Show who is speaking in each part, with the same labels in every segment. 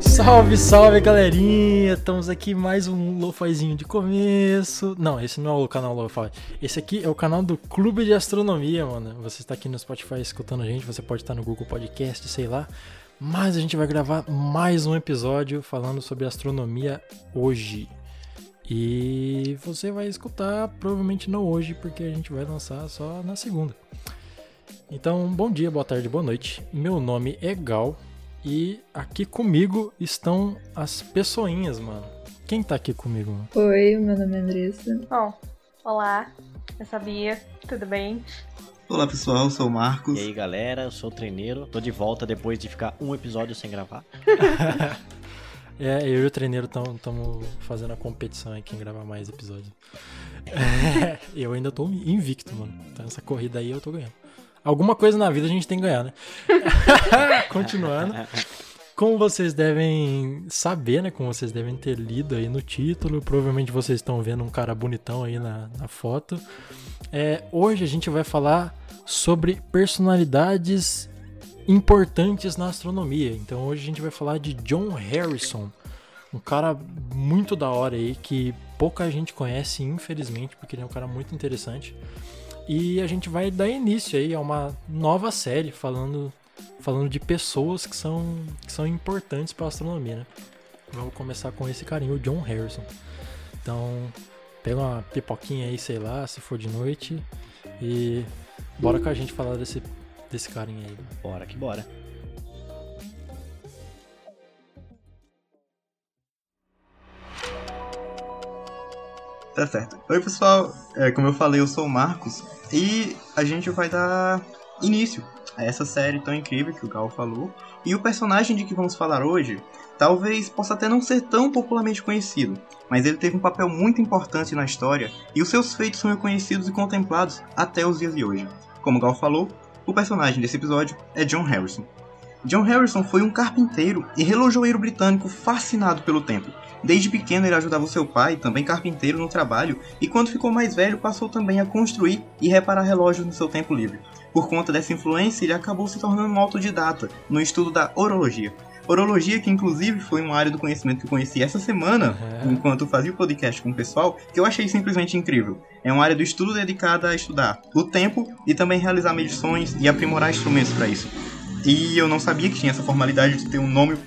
Speaker 1: Salve, salve galerinha! Estamos aqui mais um lofazinho de começo. Não, esse não é o canal Lo-Fi. Esse aqui é o canal do Clube de Astronomia, mano. Você está aqui no Spotify escutando a gente, você pode estar no Google Podcast, sei lá. Mas a gente vai gravar mais um episódio falando sobre astronomia hoje. E você vai escutar provavelmente não hoje, porque a gente vai lançar só na segunda. Então, bom dia, boa tarde, boa noite. Meu nome é Gal e aqui comigo estão as pessoinhas, mano. Quem tá aqui comigo? Mano?
Speaker 2: Oi, meu nome é Andressa.
Speaker 3: Bom, olá, eu sabia, tudo bem?
Speaker 4: Olá pessoal, eu sou o Marcos.
Speaker 5: E aí galera, eu sou o treineiro. Tô de volta depois de ficar um episódio sem gravar.
Speaker 1: é, eu e o treineiro estamos fazendo a competição aí, quem gravar mais episódios. É, eu ainda tô invicto, mano. Então essa corrida aí eu tô ganhando. Alguma coisa na vida a gente tem que ganhar, né? Continuando. Como vocês devem saber, né? Como vocês devem ter lido aí no título, provavelmente vocês estão vendo um cara bonitão aí na, na foto. É, hoje a gente vai falar sobre personalidades importantes na astronomia. Então hoje a gente vai falar de John Harrison, um cara muito da hora aí que pouca gente conhece, infelizmente, porque ele é um cara muito interessante. E a gente vai dar início aí a uma nova série falando, falando de pessoas que são, que são importantes para a astronomia, né? Vamos começar com esse carinho, o John Harrison. Então, pega uma pipoquinha aí, sei lá, se for de noite, e bora com a gente falar desse, desse carinha aí.
Speaker 5: Bora que bora.
Speaker 4: Tá certo. Oi pessoal, é, como eu falei, eu sou o Marcos e a gente vai dar início a essa série tão incrível que o Gal falou. E o personagem de que vamos falar hoje talvez possa até não ser tão popularmente conhecido, mas ele teve um papel muito importante na história e os seus feitos são reconhecidos e contemplados até os dias de hoje. Como o Gal falou, o personagem desse episódio é John Harrison. John Harrison foi um carpinteiro e relojoeiro britânico fascinado pelo tempo Desde pequeno ele ajudava seu pai, também carpinteiro, no trabalho, e quando ficou mais velho passou também a construir e reparar relógios no seu tempo livre. Por conta dessa influência, ele acabou se tornando um autodidata no estudo da orologia. Orologia, que inclusive foi uma área do conhecimento que eu conheci essa semana, uhum. enquanto fazia o podcast com o pessoal, que eu achei simplesmente incrível. É uma área do estudo dedicada a estudar o tempo e também realizar medições e aprimorar instrumentos para isso. E eu não sabia que tinha essa formalidade de ter um nome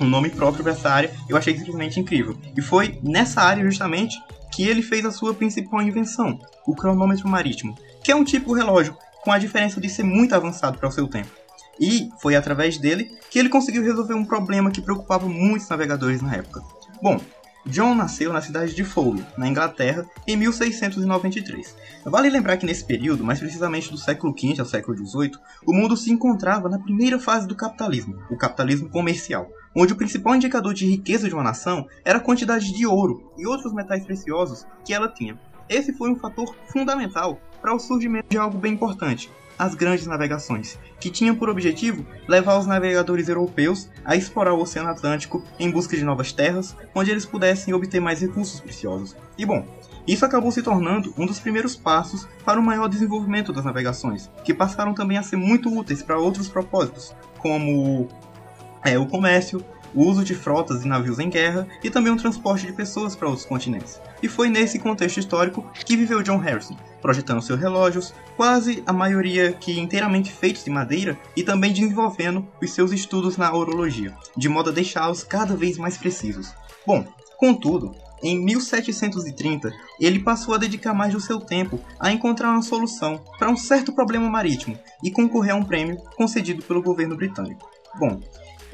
Speaker 4: um nome próprio para essa área, eu achei simplesmente incrível. E foi nessa área justamente que ele fez a sua principal invenção, o cronômetro marítimo, que é um tipo relógio com a diferença de ser muito avançado para o seu tempo. E foi através dele que ele conseguiu resolver um problema que preocupava muitos navegadores na época. Bom, John nasceu na cidade de Foley, na Inglaterra, em 1693. Vale lembrar que nesse período, mais precisamente do século XV ao século XVIII, o mundo se encontrava na primeira fase do capitalismo, o capitalismo comercial, onde o principal indicador de riqueza de uma nação era a quantidade de ouro e outros metais preciosos que ela tinha. Esse foi um fator fundamental para o surgimento de algo bem importante, as grandes navegações, que tinham por objetivo levar os navegadores europeus a explorar o Oceano Atlântico em busca de novas terras, onde eles pudessem obter mais recursos preciosos. E bom, isso acabou se tornando um dos primeiros passos para o maior desenvolvimento das navegações, que passaram também a ser muito úteis para outros propósitos, como é, o comércio, o uso de frotas e navios em guerra e também o transporte de pessoas para outros continentes. E foi nesse contexto histórico que viveu John Harrison, projetando seus relógios, quase a maioria que inteiramente feitos de madeira, e também desenvolvendo os seus estudos na orologia, de modo a deixá-los cada vez mais precisos. Bom, contudo, em 1730, ele passou a dedicar mais do seu tempo a encontrar uma solução para um certo problema marítimo e concorrer a um prêmio concedido pelo governo britânico. Bom,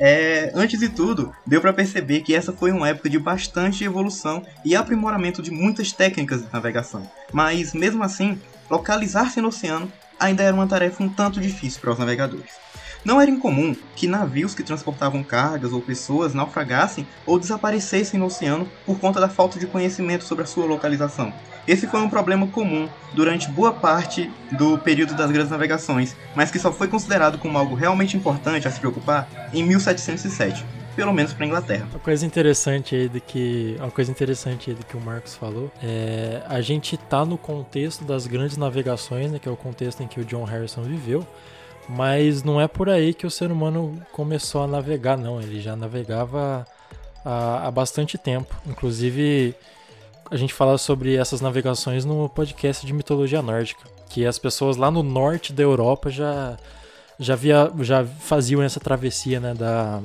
Speaker 4: é, antes de tudo, deu para perceber que essa foi uma época de bastante evolução e aprimoramento de muitas técnicas de navegação. Mas mesmo assim, localizar-se no oceano ainda era uma tarefa um tanto difícil para os navegadores. Não era incomum que navios que transportavam cargas ou pessoas naufragassem ou desaparecessem no oceano por conta da falta de conhecimento sobre a sua localização. Esse foi um problema comum durante boa parte do período das grandes navegações, mas que só foi considerado como algo realmente importante a se preocupar em 1707, pelo menos para Inglaterra.
Speaker 1: Uma coisa interessante aí do que, uma coisa interessante aí do que o Marcos falou, é a gente tá no contexto das grandes navegações, né, que é o contexto em que o John Harrison viveu. Mas não é por aí que o ser humano começou a navegar, não. Ele já navegava há, há bastante tempo. Inclusive, a gente fala sobre essas navegações no podcast de mitologia nórdica, que as pessoas lá no norte da Europa já já, via, já faziam essa travessia né, da,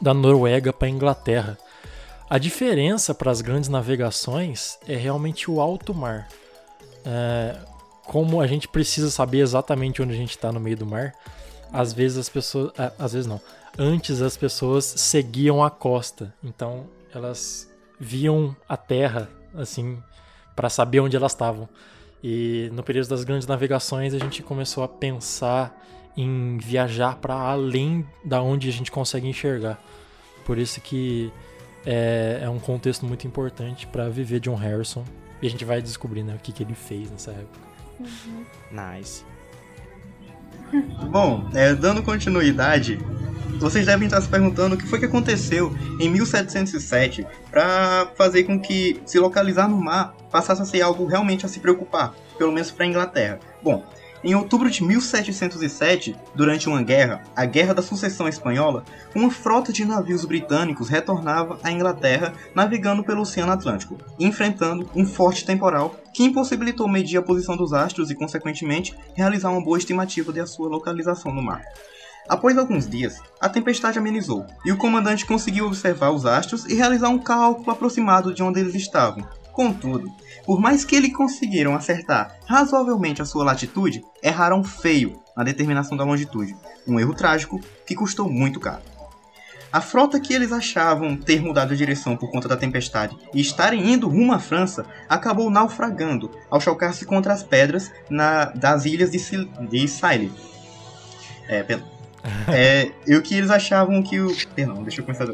Speaker 1: da Noruega para Inglaterra. A diferença para as grandes navegações é realmente o alto mar. É, como a gente precisa saber exatamente onde a gente está no meio do mar, às vezes as pessoas. Às vezes não. Antes as pessoas seguiam a costa. Então elas viam a terra, assim, para saber onde elas estavam. E no período das grandes navegações a gente começou a pensar em viajar para além da onde a gente consegue enxergar. Por isso que é, é um contexto muito importante para viver John Harrison. E a gente vai descobrir né, o que, que ele fez nessa época.
Speaker 5: Uhum. Nice.
Speaker 4: Bom, é, dando continuidade, vocês devem estar se perguntando o que foi que aconteceu em 1707 para fazer com que se localizar no mar passasse a ser algo realmente a se preocupar, pelo menos para a Inglaterra. Bom, em outubro de 1707, durante uma guerra, a Guerra da Sucessão Espanhola, uma frota de navios britânicos retornava à Inglaterra navegando pelo Oceano Atlântico, enfrentando um forte temporal que impossibilitou medir a posição dos astros e, consequentemente, realizar uma boa estimativa de sua localização no mar. Após alguns dias, a tempestade amenizou e o comandante conseguiu observar os astros e realizar um cálculo aproximado de onde eles estavam. Contudo, por mais que eles conseguiram acertar razoavelmente a sua latitude, erraram feio na determinação da longitude, um erro trágico que custou muito caro. A frota que eles achavam ter mudado de direção por conta da tempestade e estarem indo rumo à França acabou naufragando ao chocar-se contra as pedras na, das ilhas de, Sil de. É, perdão. é, e o que eles achavam que o. Perdão, deixa eu começar.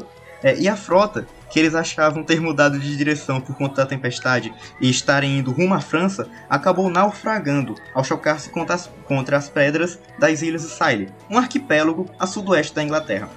Speaker 4: É, e a frota que eles achavam ter mudado de direção por conta da tempestade e estarem indo rumo à França, acabou naufragando ao chocar-se contra, contra as, pedras das ilhas Scilly, um arquipélago a sudoeste da Inglaterra.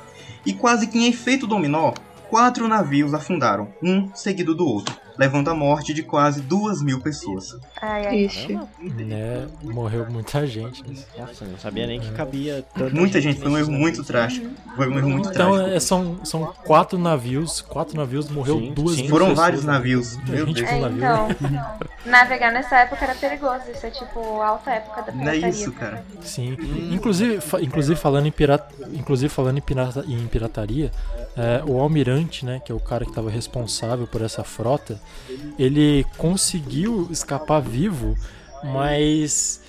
Speaker 4: E quase que em efeito dominó, quatro navios afundaram, um seguido do outro, levando à morte de quase duas mil pessoas.
Speaker 3: Ai, ai.
Speaker 2: Ixi.
Speaker 1: Né? Morreu muita gente. nisso.
Speaker 5: Nossa, eu não sabia nem que cabia tanta
Speaker 4: Muita gente, foi um erro
Speaker 5: né?
Speaker 4: muito trágico. Foi um erro muito
Speaker 1: Então
Speaker 4: trágico.
Speaker 1: é, são, são quatro navios, quatro navios, morreu
Speaker 5: Sim,
Speaker 1: duas
Speaker 5: sim.
Speaker 4: Foram
Speaker 1: pessoas,
Speaker 4: vários
Speaker 1: né?
Speaker 4: navios.
Speaker 1: Muita
Speaker 4: Meu
Speaker 1: gente
Speaker 4: Deus.
Speaker 3: É, então, navegar nessa época era perigoso. Isso é tipo alta época da
Speaker 4: Não é
Speaker 3: pirataria.
Speaker 4: isso, cara.
Speaker 1: Sim. Inclusive, fa- inclusive falando em pirata, inclusive falando em, pirata, em pirataria, é, o almirante, né, que é o cara que estava responsável por essa frota, ele conseguiu escapar vivo, mas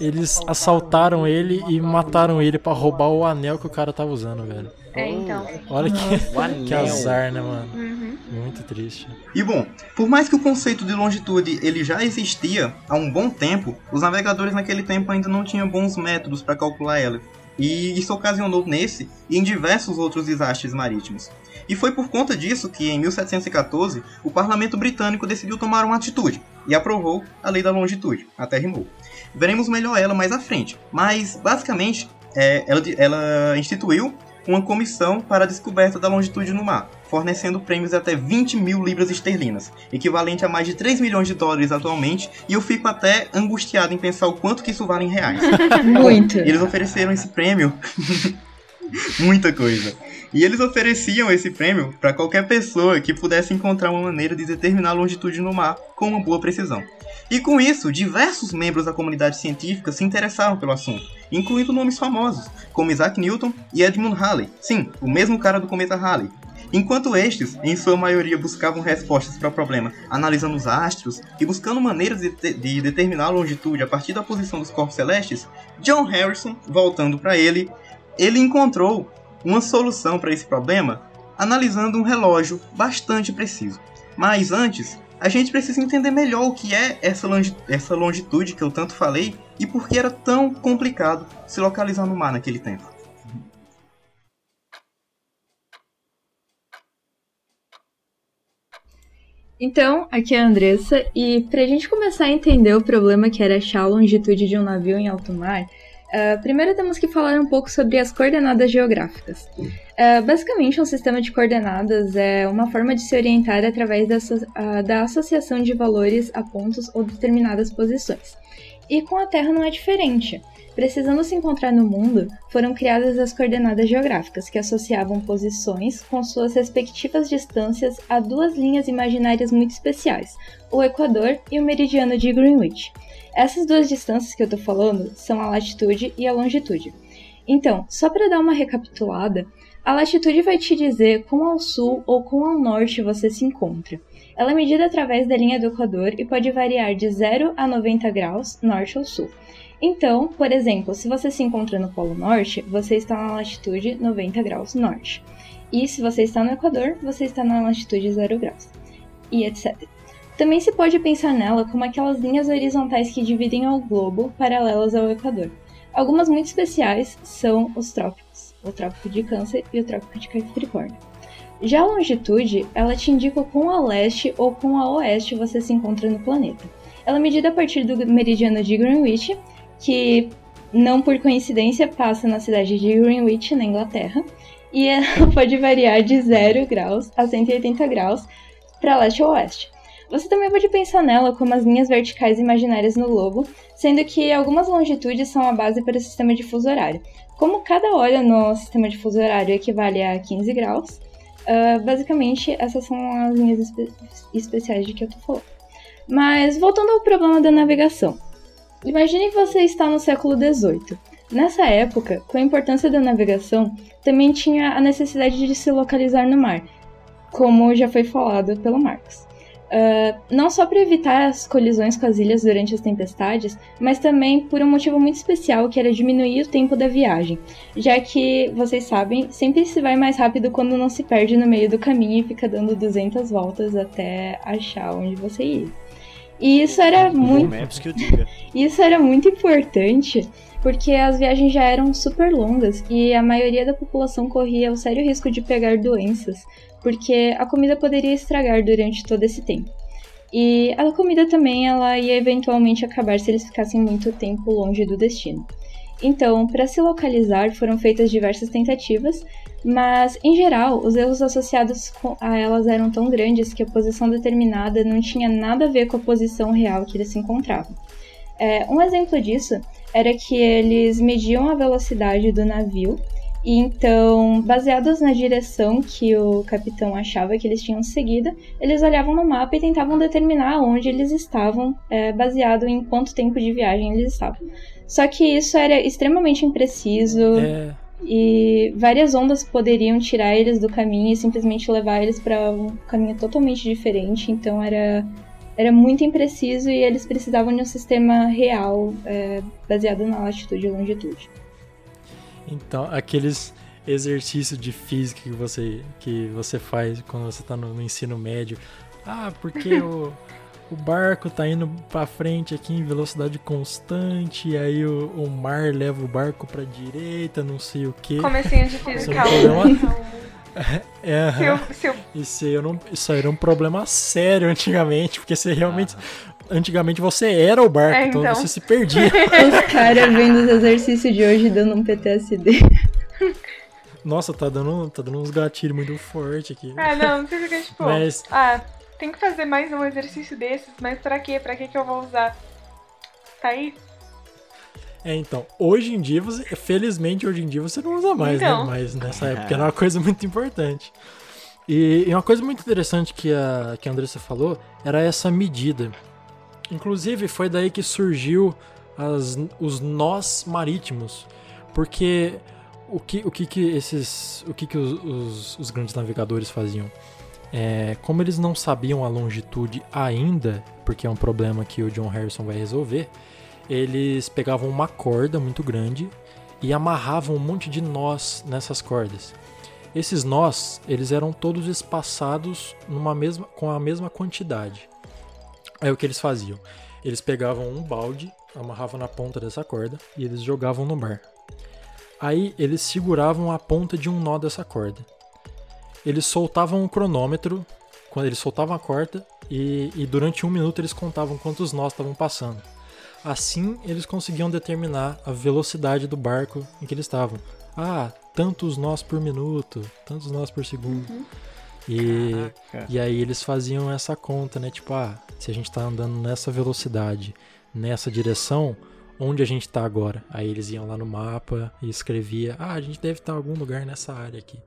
Speaker 1: eles assaltaram ele e mataram ele pra roubar o anel que o cara tava usando, velho.
Speaker 3: É, então.
Speaker 1: Olha que, que azar, né, mano?
Speaker 3: Uhum.
Speaker 1: Muito triste.
Speaker 4: E bom, por mais que o conceito de longitude ele já existia há um bom tempo, os navegadores naquele tempo ainda não tinham bons métodos para calcular ela. E isso ocasionou nesse e em diversos outros desastres marítimos. E foi por conta disso que, em 1714, o parlamento britânico decidiu tomar uma atitude e aprovou a lei da longitude, até rimou. Veremos melhor ela mais à frente, mas basicamente é, ela, ela instituiu uma comissão para a descoberta da longitude no mar, fornecendo prêmios de até 20 mil libras esterlinas, equivalente a mais de 3 milhões de dólares atualmente, e eu fico até angustiado em pensar o quanto que isso vale em reais.
Speaker 2: Muito.
Speaker 4: Eles ofereceram esse prêmio. Muita coisa. E eles ofereciam esse prêmio para qualquer pessoa que pudesse encontrar uma maneira de determinar a longitude no mar com uma boa precisão. E com isso, diversos membros da comunidade científica se interessaram pelo assunto, incluindo nomes famosos, como Isaac Newton e Edmund Halley. Sim, o mesmo cara do cometa Halley. Enquanto estes, em sua maioria, buscavam respostas para o problema analisando os astros e buscando maneiras de, de determinar a longitude a partir da posição dos corpos celestes, John Harrison, voltando para ele, ele encontrou uma solução para esse problema analisando um relógio bastante preciso. Mas antes, a gente precisa entender melhor o que é essa, longi- essa longitude que eu tanto falei e por que era tão complicado se localizar no mar naquele tempo.
Speaker 2: Então, aqui é a Andressa, e pra gente começar a entender o problema que era achar a longitude de um navio em alto mar, ah, primeiro temos que falar um pouco sobre as coordenadas geográficas. Ah, basicamente, um sistema de coordenadas é uma forma de se orientar através da, ah, da associação de valores a pontos ou determinadas posições. E com a Terra não é diferente. Precisando se encontrar no mundo, foram criadas as coordenadas geográficas, que associavam posições com suas respectivas distâncias a duas linhas imaginárias muito especiais, o Equador e o meridiano de Greenwich. Essas duas distâncias que eu tô falando são a latitude e a longitude. Então, só para dar uma recapitulada, a latitude vai te dizer quão ao sul ou quão ao norte você se encontra. Ela é medida através da linha do Equador e pode variar de 0 a 90 graus, norte ou sul. Então, por exemplo, se você se encontra no Polo Norte, você está na latitude 90 graus norte. E se você está no Equador, você está na latitude 0 graus. E etc. Também se pode pensar nela como aquelas linhas horizontais que dividem o globo paralelas ao Equador. Algumas muito especiais são os trópicos, o Trópico de Câncer e o Trópico de Capricórnio. Já a longitude, ela te indica com a leste ou com a oeste você se encontra no planeta. Ela é medida a partir do meridiano de Greenwich que não por coincidência passa na cidade de Greenwich, na Inglaterra, e ela pode variar de 0 graus a 180 graus para leste ou oeste. Você também pode pensar nela como as linhas verticais imaginárias no globo, sendo que algumas longitudes são a base para o sistema de fuso horário. Como cada hora no sistema de fuso horário equivale a 15 graus, uh, basicamente essas são as linhas espe especiais de que eu tô falando. Mas voltando ao problema da navegação. Imagine que você está no século XVIII. Nessa época, com a importância da navegação, também tinha a necessidade de se localizar no mar, como já foi falado pelo Marcos. Uh, não só para evitar as colisões com as ilhas durante as tempestades, mas também por um motivo muito especial que era diminuir o tempo da viagem, já que, vocês sabem, sempre se vai mais rápido quando não se perde no meio do caminho e fica dando 200 voltas até achar onde você ia. E isso era muito. Isso era muito importante porque as viagens já eram super longas e a maioria da população corria o sério risco de pegar doenças, porque a comida poderia estragar durante todo esse tempo. E a comida também ela ia eventualmente acabar se eles ficassem muito tempo longe do destino. Então, para se localizar, foram feitas diversas tentativas, mas em geral, os erros associados a elas eram tão grandes que a posição determinada não tinha nada a ver com a posição real que eles se encontravam. É, um exemplo disso era que eles mediam a velocidade do navio então, baseados na direção que o capitão achava que eles tinham seguido, eles olhavam no mapa e tentavam determinar onde eles estavam, é, baseado em quanto tempo de viagem eles estavam. Só que isso era extremamente impreciso.
Speaker 1: É.
Speaker 2: E várias ondas poderiam tirar eles do caminho e simplesmente levar eles para um caminho totalmente diferente. Então era, era muito impreciso e eles precisavam de um sistema real é, baseado na latitude e longitude.
Speaker 1: Então, aqueles exercícios de física que você, que você faz quando você está no, no ensino médio. Ah, porque o o barco tá indo para frente aqui em velocidade constante, e aí o, o, mar leva o barco pra direita, não sei o que.
Speaker 3: Comecinho de física.
Speaker 1: É, Isso, aí não, isso aí era um problema sério antigamente, porque você realmente. Ah. Antigamente você era o barco, é, então. então. você se perdia.
Speaker 2: Os caras vendo os exercícios de hoje dando um PTSD.
Speaker 1: Nossa, tá dando, tá dando uns gatilhos muito forte aqui.
Speaker 3: Ah, não, não fica tipo. Mas... Ah, tem que fazer mais um exercício desses, mas pra quê? Pra que que eu vou usar? Tá aí?
Speaker 1: É, então, hoje em dia, você, felizmente hoje em dia você não usa mais, né? então. né? Mas nessa época era uma coisa muito importante. E, e, uma coisa muito interessante que a, que a Andressa falou era essa medida. Inclusive, foi daí que surgiu as, os nós marítimos. Porque o que, o que, que esses. O que, que os, os, os grandes navegadores faziam? É, como eles não sabiam a longitude ainda, porque é um problema que o John Harrison vai resolver, eles pegavam uma corda muito grande e amarravam um monte de nós nessas cordas. Esses nós, eles eram todos espaçados numa mesma, com a mesma quantidade. Aí o que eles faziam? Eles pegavam um balde, amarravam na ponta dessa corda e eles jogavam no mar. Aí eles seguravam a ponta de um nó dessa corda eles soltavam um cronômetro, quando eles soltavam a corda, e, e durante um minuto eles contavam quantos nós estavam passando. Assim, eles conseguiam determinar a velocidade do barco em que eles estavam. Ah, tantos nós por minuto, tantos nós por segundo. Uhum. E, e aí eles faziam essa conta, né? Tipo, ah, se a gente está andando nessa velocidade, nessa direção, onde a gente tá agora. Aí eles iam lá no mapa e escrevia, ah, a gente deve estar em algum lugar nessa área aqui.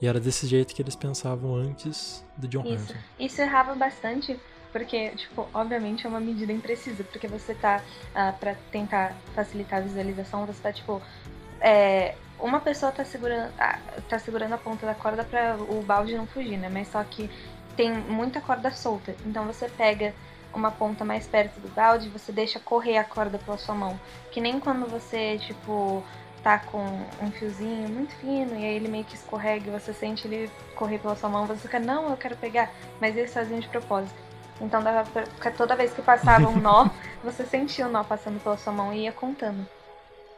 Speaker 1: E era desse jeito que eles pensavam antes do John
Speaker 3: Isso.
Speaker 1: Harrison.
Speaker 3: Isso errava bastante, porque, tipo, obviamente é uma medida imprecisa, porque você tá, ah, pra tentar facilitar a visualização, você tá, tipo, é, uma pessoa tá segurando, ah, tá segurando a ponta da corda para o balde não fugir, né? Mas só que tem muita corda solta. Então você pega uma ponta mais perto do balde, você deixa correr a corda pela sua mão. Que nem quando você, tipo, tá com um fiozinho muito fino e aí ele meio que escorrega e você sente ele correr pela sua mão, você fica, não, eu quero pegar, mas eles faziam de propósito. Então dava pra, toda vez que passava um nó, você sentia o nó passando pela sua mão e ia contando.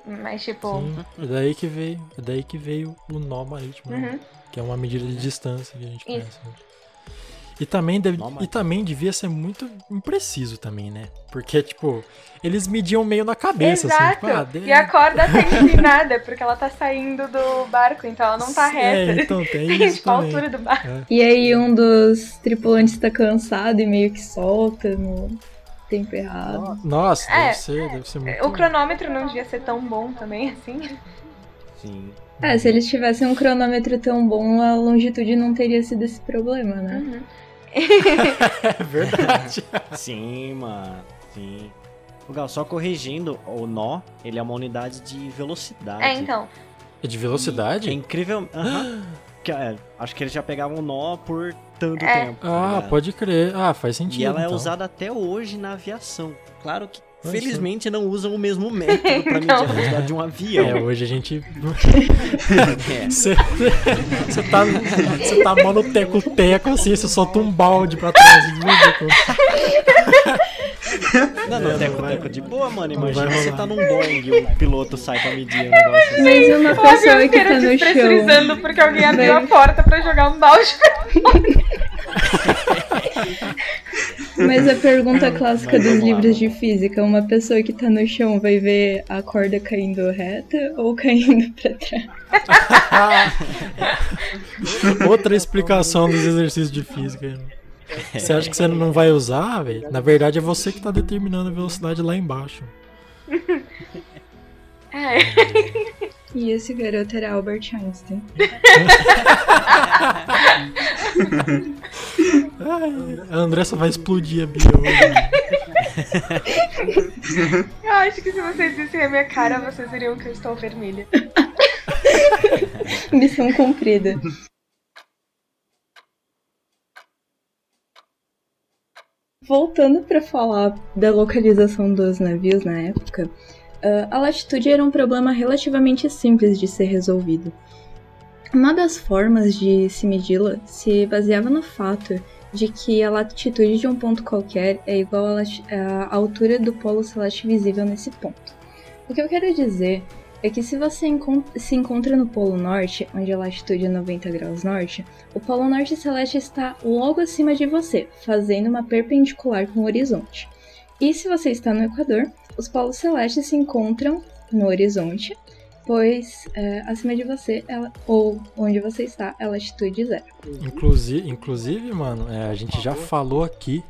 Speaker 3: Mas tipo.
Speaker 1: Sim, é daí que veio. É daí que veio o nó marítimo, né?
Speaker 3: Uhum.
Speaker 1: Que é uma medida de distância que a gente conhece. Né? E também, deve, e também devia ser muito impreciso também, né? Porque, tipo, eles mediam meio na cabeça,
Speaker 3: Exato.
Speaker 1: assim. Tipo, ah, de...
Speaker 3: E a corda tá inclinada, porque ela tá saindo do barco, então ela não tá reta.
Speaker 1: É, então tem isso
Speaker 3: tipo, a altura do barco.
Speaker 1: É.
Speaker 2: E aí um dos tripulantes tá cansado e meio que solta no tempo errado.
Speaker 1: Nossa,
Speaker 3: É,
Speaker 1: deve ser, deve ser muito...
Speaker 3: O cronômetro não devia ser tão bom também, assim.
Speaker 5: Sim.
Speaker 2: É, se eles tivessem um cronômetro tão bom, a longitude não teria sido esse problema, né?
Speaker 3: Uhum.
Speaker 1: É verdade.
Speaker 5: Sim, mano. Sim. O Gal, só corrigindo, o nó, ele é uma unidade de velocidade.
Speaker 3: É, então.
Speaker 1: É de velocidade?
Speaker 5: É incrível. aham. Que, é, acho que eles já pegavam o nó por tanto
Speaker 3: É.
Speaker 5: tempo. tá
Speaker 1: Ah,
Speaker 5: ligado?
Speaker 1: pode crer. Ah, faz sentido.
Speaker 5: E ela é
Speaker 1: então.
Speaker 5: usada até hoje na aviação. Claro que, felizmente, não usam o mesmo método pra medir a velocidade de um avião.
Speaker 1: É, hoje a gente.
Speaker 5: É.
Speaker 1: Você você tá, você tá mó no teco-teco assim, você solta um balde pra trás.
Speaker 5: Não, não,
Speaker 1: É,
Speaker 5: teco,
Speaker 1: não vai-
Speaker 5: teco de boa, mano. Imagina você tá num Boeing e o piloto sai pra medir o negócio assim.
Speaker 2: Mas uma pessoa que tá no chão.
Speaker 3: porque alguém abriu a porta pra jogar um balde.
Speaker 2: Mas a pergunta clássica
Speaker 5: Mas
Speaker 2: dos
Speaker 5: lá,
Speaker 2: livros de física, uma pessoa que tá no chão vai ver a corda caindo reta ou caindo pra trás?
Speaker 1: Outra explicação dos exercícios de física. Você acha que você não vai usar, velho? Na verdade é você que tá determinando a velocidade lá embaixo.
Speaker 3: É.
Speaker 2: E esse garoto era Albert Einstein.
Speaker 1: Ai, a Andressa vai explodir a Bia hoje.
Speaker 3: Eu acho que se vocês vissem a minha cara, vocês veriam que eu estou vermelha.
Speaker 2: Missão cumprida. Voltando para falar da localização dos navios na época, a latitude era um problema relativamente simples de ser resolvido. Uma das formas de se medi-la se baseava no fato de que a latitude de um ponto qualquer é igual à altura do polo celeste visível nesse ponto. O que eu quero dizer é que se você encon- se encontra no Polo Norte, onde a latitude é 90 graus norte, o Polo Norte Celeste está logo acima de você, fazendo uma perpendicular com o horizonte. E se você está no Equador, os polos celestes se encontram no horizonte, pois é, acima de você, ela, ou onde você está, é latitude zero.
Speaker 1: Inclusive, inclusive mano, é, a gente já falou aqui.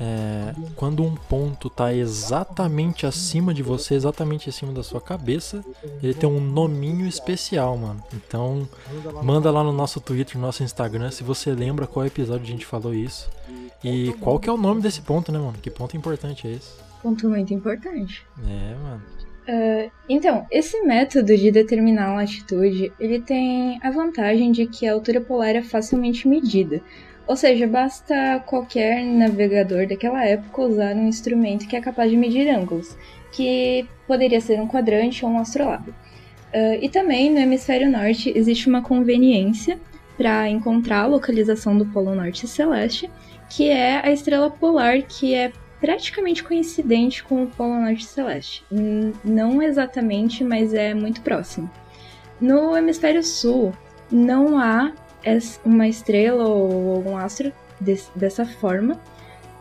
Speaker 1: é, quando um ponto tá exatamente acima de você, exatamente acima da sua cabeça, ele tem um nominho especial, mano. Então, manda lá no nosso Twitter, no nosso Instagram, se você lembra qual episódio a gente falou isso. E qual que é o nome desse ponto, né, mano? Que ponto importante é esse?
Speaker 2: Ponto muito importante.
Speaker 1: É, mano.
Speaker 2: Então, esse método de determinar a latitude, ele tem a vantagem de que a altura polar é facilmente medida. Ou seja, basta qualquer navegador daquela época usar um instrumento que é capaz de medir ângulos, que poderia ser um quadrante ou um astrolábio. Ah, e também no hemisfério norte existe uma conveniência para encontrar a localização do Polo Norte Celeste, que é a estrela polar que é praticamente coincidente com o Polo Norte Celeste. Não exatamente, mas é muito próximo. No hemisfério sul, não há uma estrela ou algum astro des- dessa forma,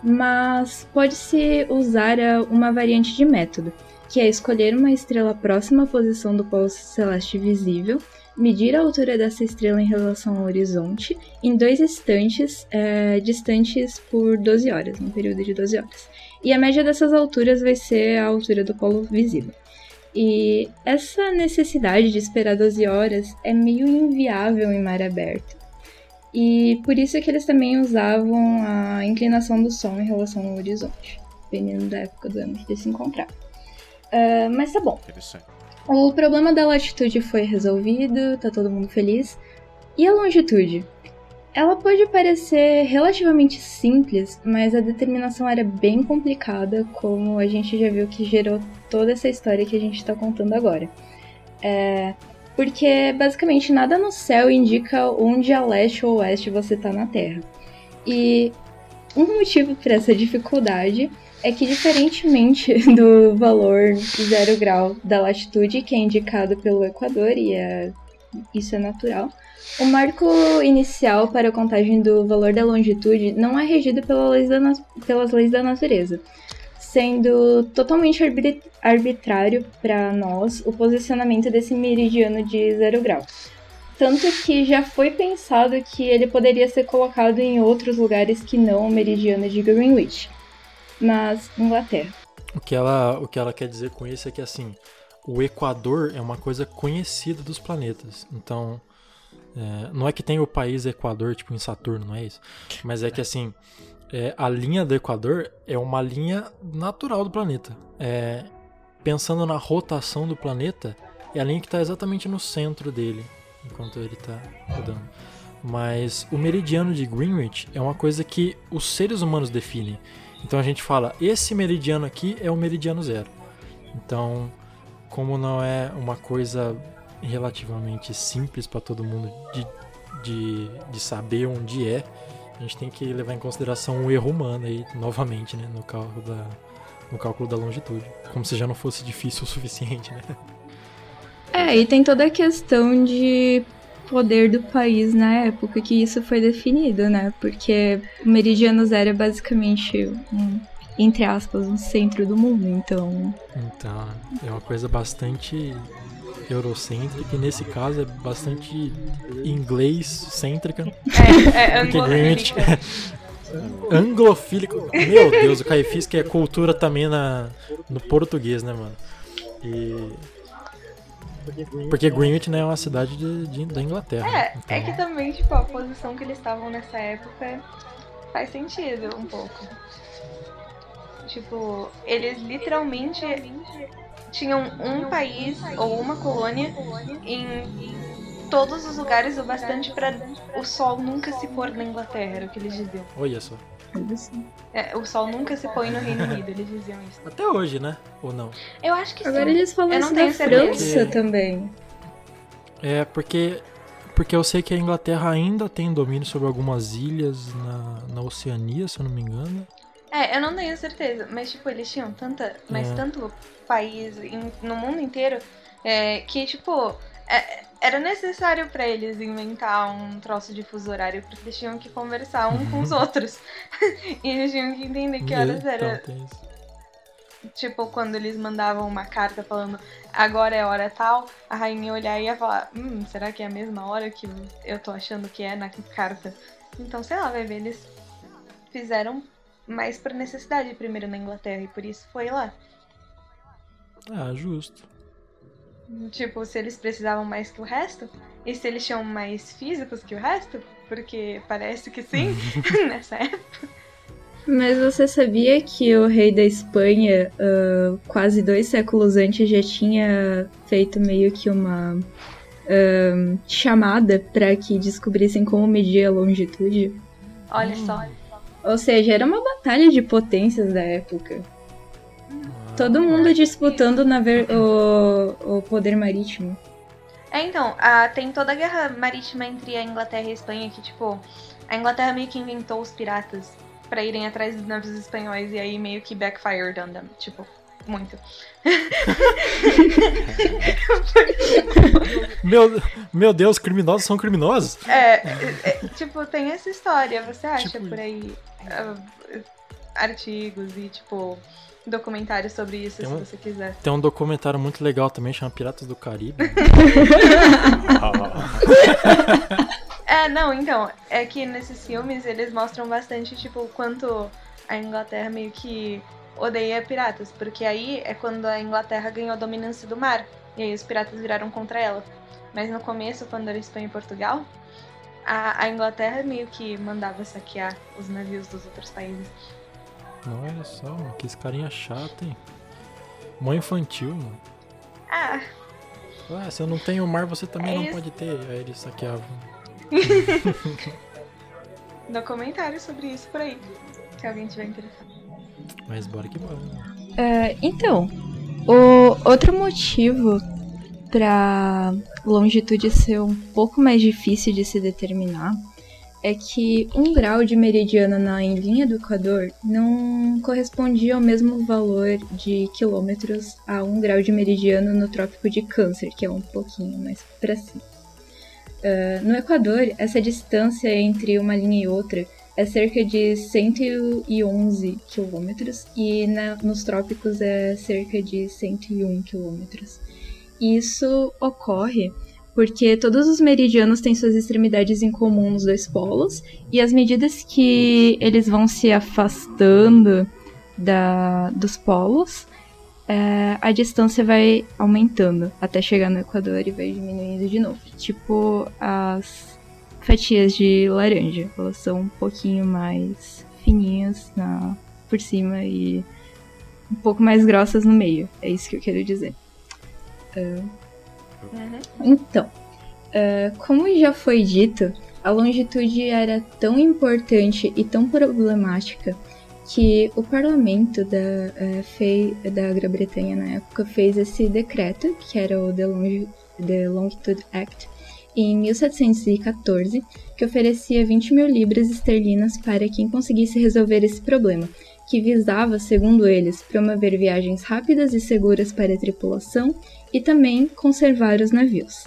Speaker 2: mas pode-se usar a- uma variante de método, que é escolher uma estrela próxima à posição do polo celeste visível medir a altura dessa estrela em relação ao horizonte em dois instantes é, distantes por 12 horas, um período de 12 horas. E a média dessas alturas vai ser a altura do polo visível. E essa necessidade de esperar 12 horas é meio inviável em mar aberto. E por isso é que eles também usavam a inclinação do Sol em relação ao horizonte, dependendo da época do ano que eles se encontravam. Uh, mas tá bom. O problema da latitude foi resolvido, tá todo mundo feliz. E a longitude? Ela pode parecer relativamente simples, mas a determinação era bem complicada, como a gente já viu que gerou toda essa história que a gente está contando agora. É, porque basicamente nada no céu indica onde a leste ou oeste você está na Terra. E um motivo para essa dificuldade é que, diferentemente do valor zero grau da latitude, que é indicado pelo Equador, e é, isso é natural, o marco inicial para a contagem do valor da longitude não é regido pela da, pelas leis da natureza, sendo totalmente arbitrário para nós o posicionamento desse meridiano de zero grau. Tanto que já foi pensado que ele poderia ser colocado em outros lugares que não o meridiano de Greenwich, mas Inglaterra.
Speaker 1: O que ela, o que ela quer dizer com isso é que assim, o Equador é uma coisa conhecida dos planetas. Então, é, não é que tem o país Equador, tipo em Saturno, não é isso? Mas é que assim, é, a linha do Equador é uma linha natural do planeta. É, pensando na rotação do planeta, é a linha que está exatamente no centro dele, enquanto ele está rodando. Mas o meridiano de Greenwich é uma coisa que os seres humanos definem. Então a gente fala, esse meridiano aqui é o meridiano zero. Então, como não é uma coisa relativamente simples para todo mundo de, de, de saber onde é, a gente tem que levar em consideração o erro humano aí, novamente, né, no cálculo da, no cálculo da longitude. Como se já não fosse difícil o suficiente, né?
Speaker 2: É, e tem toda a questão de poder do país na época que isso foi definido, né? Porque o meridiano zero é basicamente um, entre aspas, um centro do mundo, então.
Speaker 1: Então, é uma coisa bastante eurocêntrica e nesse caso é bastante inglês-cêntrica.
Speaker 3: É, é anglofílica.
Speaker 1: anglofílico. Meu Deus, o Caifis que é cultura também na, no português, né, mano? E. Porque Greenwich né, é uma cidade de, de da Inglaterra.
Speaker 3: É, então... é que também, tipo, a posição que eles estavam nessa época faz sentido um pouco. Tipo, eles literalmente tinham um país ou uma colônia em todos os lugares o bastante para o sol nunca se pôr na Inglaterra, era o que eles diziam.
Speaker 1: Olha só.
Speaker 3: É, o sol nunca se põe no Reino Unido, eles diziam isso.
Speaker 1: Até hoje, né? Ou não?
Speaker 3: Eu acho que
Speaker 2: Agora
Speaker 3: sim.
Speaker 2: eles falam
Speaker 3: eu
Speaker 2: isso
Speaker 3: não tenho
Speaker 2: na
Speaker 3: certeza.
Speaker 2: França também.
Speaker 1: É, porque porque eu sei que a Inglaterra ainda tem domínio sobre algumas ilhas na, na Oceania, se eu não me engano.
Speaker 3: É, eu não tenho certeza, mas tipo, eles tinham tanta, mas
Speaker 1: É.
Speaker 3: tanto país em- no mundo inteiro é, que, tipo, é, era necessário pra eles inventar um troço de fuso horário, porque eles tinham que conversar um com os outros. e eles tinham que entender que horas
Speaker 1: Então,
Speaker 3: era. Tipo, quando eles mandavam uma carta falando agora é hora tal, a rainha ia olhar e ia falar, hum, será que é a mesma hora que eu tô achando que é na carta? Então, sei lá, vai ver, eles fizeram mais por necessidade primeiro na Inglaterra e por isso foi lá.
Speaker 1: Ah, justo.
Speaker 3: Tipo, se eles precisavam mais que o resto, e se eles tinham mais físicos que o resto, porque parece que sim, nessa época.
Speaker 2: Mas você sabia que o rei da Espanha, ah, quase dois séculos antes, já tinha feito meio que uma ah, chamada para que descobrissem como medir a longitude?
Speaker 3: Olha
Speaker 1: Hum.
Speaker 3: só.
Speaker 2: Ou seja, era uma batalha de potências da época. Todo mundo disputando na ver- o, o poder marítimo.
Speaker 3: É, então, a- tem toda a guerra marítima entre a Inglaterra e a Espanha, que, tipo, a Inglaterra meio que inventou os piratas pra irem atrás dos navios espanhóis e aí meio que backfired on them. Tipo, muito.
Speaker 1: Meu, meu Deus, criminosos são criminosos?
Speaker 3: É, é, tipo, tem essa história, você acha
Speaker 1: Tipo
Speaker 3: por aí ah, artigos e, tipo, documentário sobre isso, se você quiser.
Speaker 1: Tem um documentário muito legal também, chama Piratas do Caribe.
Speaker 3: É, não, então, é que nesses filmes eles mostram bastante, tipo, quanto a Inglaterra meio que odeia piratas, porque aí é quando a Inglaterra ganhou a dominância do mar, e aí os piratas viraram contra ela. Mas no começo, quando era Espanha e Portugal, a, a Inglaterra meio que mandava saquear os navios dos outros países.
Speaker 1: Não, olha só, mano, que esse carinha chato, hein? Mó infantil, mano.
Speaker 3: Ah,
Speaker 1: Ué, se eu não tenho mar, você também
Speaker 3: É
Speaker 1: não
Speaker 3: isso.
Speaker 1: pode ter. Aí eles saqueavam.
Speaker 3: documentário sobre isso por aí, se alguém tiver interessado.
Speaker 1: Mas bora que bora. né?
Speaker 2: É, então, o outro motivo para longitude ser um pouco mais difícil de se determinar é que um grau de meridiano na em linha do Equador não correspondia ao mesmo valor de quilômetros a um grau de meridiano no Trópico de Câncer, que é um pouquinho mais para cima. Ah, no Equador, essa distância entre uma linha e outra é cerca de 111 quilômetros e na- nos trópicos é cerca de 101 quilômetros. Isso ocorre porque todos os meridianos têm suas extremidades em comum nos dois polos e as medidas que eles vão se afastando da, dos polos, é, a distância vai aumentando até chegar no Equador e vai diminuindo de novo. Tipo as fatias de laranja. Elas são um pouquinho mais fininhas na, por cima e um pouco mais grossas no meio. É isso que eu quero dizer.
Speaker 3: Uhum.
Speaker 2: Então, ah, como já foi dito, a longitude era tão importante e tão problemática que o parlamento da, eh, fei- da Grã-Bretanha na época fez esse decreto, que era o The, Longi- The Longitude Act, em 1714, que oferecia 20 mil libras esterlinas para quem conseguisse resolver esse problema, que visava, segundo eles, promover viagens rápidas e seguras para a tripulação e também conservar os navios.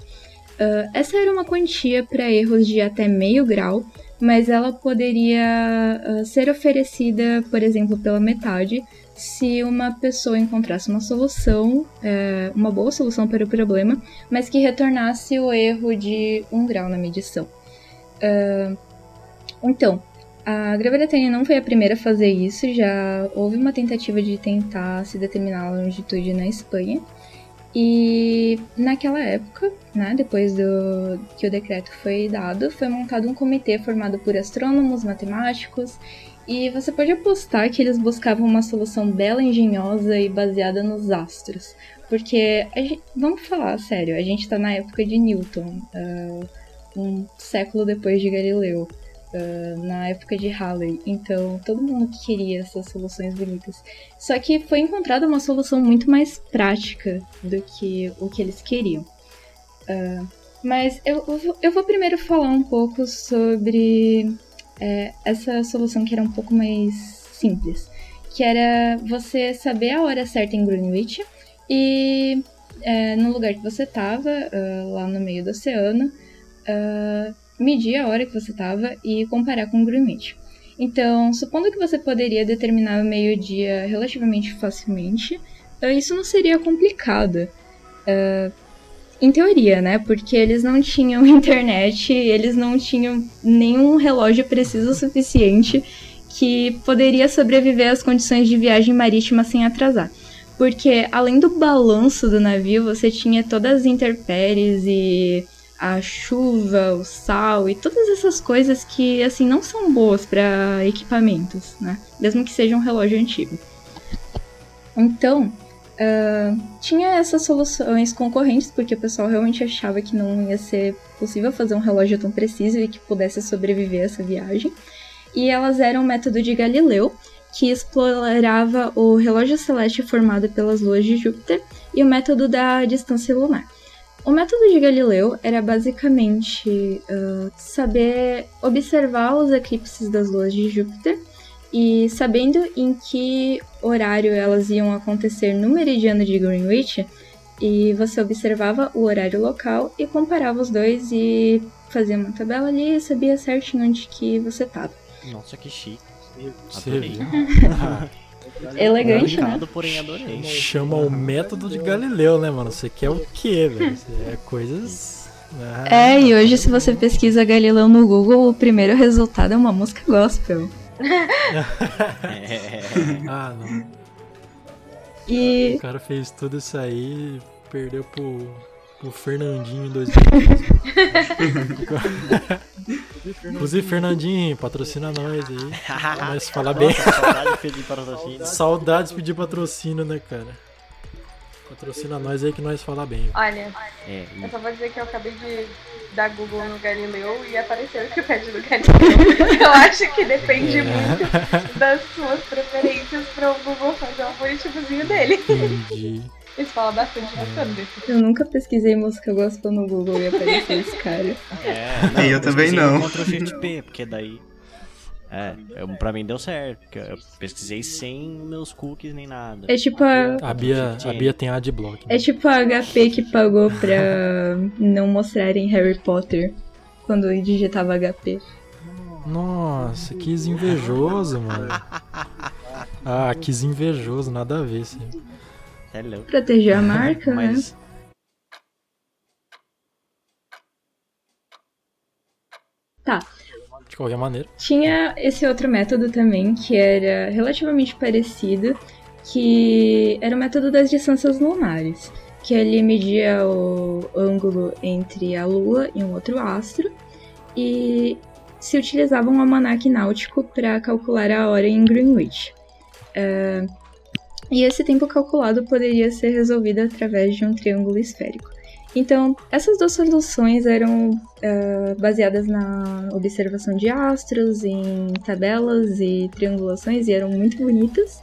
Speaker 2: Ah, essa era uma quantia para erros de até meio grau, mas ela poderia ah, ser oferecida, por exemplo, pela metade, se uma pessoa encontrasse uma solução, eh, uma boa solução para o problema, mas que retornasse o erro de um grau na medição. Ah, então, a Grã-Bretanha não foi a primeira a fazer isso, já houve uma tentativa de tentar se determinar a longitude na Espanha. E naquela época, né, depois do que o decreto foi dado, foi montado um comitê formado por astrônomos, matemáticos, e você pode apostar que eles buscavam uma solução bela, engenhosa e baseada nos astros. Porque, a gen- vamos falar sério, a gente tá na época de Newton, ah, um século depois de Galileu, ah, na época de Halley, então todo mundo queria essas soluções bonitas. Só que foi encontrada uma solução muito mais prática do que o que eles queriam. Ah, mas eu, eu vou- primeiro falar um pouco sobre é, essa solução que era um pouco mais simples. Que era você saber a hora certa em Greenwich e é, no lugar que você estava, lá no meio do oceano, ah, medir a hora que você estava e comparar com Greenwich. Então, supondo que você poderia determinar o meio-dia relativamente facilmente, ah, isso não seria complicado. Ah, em teoria, né? Porque eles não tinham internet, eles não tinham nenhum relógio preciso o suficiente que poderia sobreviver às condições de viagem marítima sem atrasar. Porque além do balanço do navio, você tinha todas as intempéries e a chuva, o sal e todas essas coisas que assim não são boas para equipamentos, né? Mesmo que seja um relógio antigo. Então, ah, tinha essas soluções concorrentes, porque o pessoal realmente achava que não ia ser possível fazer um relógio tão preciso e que pudesse sobreviver a essa viagem. E elas eram o método de Galileu, que explorava o relógio celeste formado pelas luas de Júpiter, e o método da distância lunar. O método de Galileu era basicamente ah, saber observar os eclipses das luas de Júpiter e sabendo em que horário elas iam acontecer no meridiano de Greenwich, e você observava o horário local e comparava os dois e fazia uma tabela ali e sabia certinho onde que você estava.
Speaker 5: Nossa, que chique. Adorei.
Speaker 2: Elegante, né?
Speaker 5: Porém adorei.
Speaker 1: Chama o método de Galileu, né, mano? Você quer o quê, velho? Você é coisas. Ah,
Speaker 2: É, e hoje se você pesquisa Galileu no Google, o primeiro resultado é uma música gospel.
Speaker 5: É.
Speaker 1: Ah, não.
Speaker 2: E
Speaker 1: O cara fez tudo isso aí e perdeu pro, pro Fernandinho em 2015. Inclusive, Fernandinho, patrocina nós aí. Nós falar bem.
Speaker 5: Nossa, saudade de pedir patrocínio.
Speaker 1: Saudades pedir patrocínio, né, cara? Patrocina nós aí que nós falar bem.
Speaker 3: Olha,
Speaker 5: É,
Speaker 3: eu só vou dizer que eu acabei de dar Google no Galileu e apareceu o Wikipedia do Galileu. Eu acho que depende
Speaker 1: É.
Speaker 3: muito das suas preferências para o Google fazer o algoritmozinho dele.
Speaker 1: Entendi.
Speaker 3: Isso fala bastante bacana desse.
Speaker 2: eu nunca pesquisei música gospel no Google e apareceu esse cara.
Speaker 5: É,
Speaker 4: Eu também não.
Speaker 5: Ctrl Shift P, porque daí. É, eu, pra mim deu certo, porque eu pesquisei sem meus cookies nem nada.
Speaker 2: É tipo a,
Speaker 1: A Bia, a Bia tem adblock. Né?
Speaker 2: é tipo a HP que pagou pra não mostrarem Harry Potter quando digitava HP.
Speaker 1: Nossa, que invejoso, mano. Ah, que invejoso, nada a ver, sim.
Speaker 5: É louco.
Speaker 2: Proteger a marca, né?
Speaker 5: Mas.
Speaker 1: De qualquer maneira.
Speaker 2: Tinha esse outro método também, que era relativamente parecido, que era o método das distâncias lunares, que ele media o ângulo entre a Lua e um outro astro, e se utilizava um almanaque náutico para calcular a hora em Greenwich. É, e esse tempo calculado poderia ser resolvido através de um triângulo esférico. Então, essas duas soluções eram eh, baseadas na observação de astros, em tabelas e triangulações, e eram muito bonitas.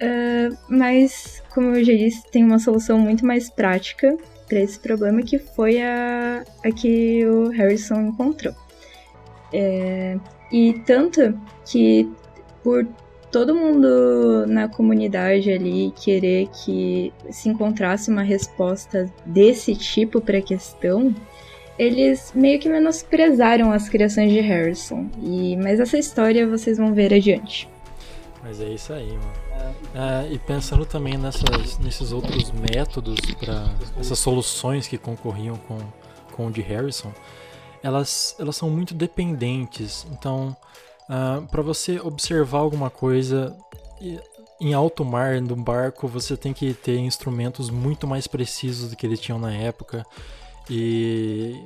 Speaker 2: Eh, mas, como eu já disse, tem uma solução muito mais prática para esse problema, que foi a, a que o Harrison encontrou. Eh, e tanto que, por todo mundo na comunidade ali querer que se encontrasse uma resposta desse tipo para a questão, eles meio que menosprezaram as criações de Harrison. E mas essa história vocês vão ver adiante.
Speaker 1: Mas é isso aí, mano. É, e pensando também nessas, nesses outros métodos para essas soluções que concorriam com, com o de Harrison, elas, elas são muito dependentes. Então, para você observar alguma coisa em alto mar, num barco, você tem que ter instrumentos muito mais precisos do que eles tinham na época. E,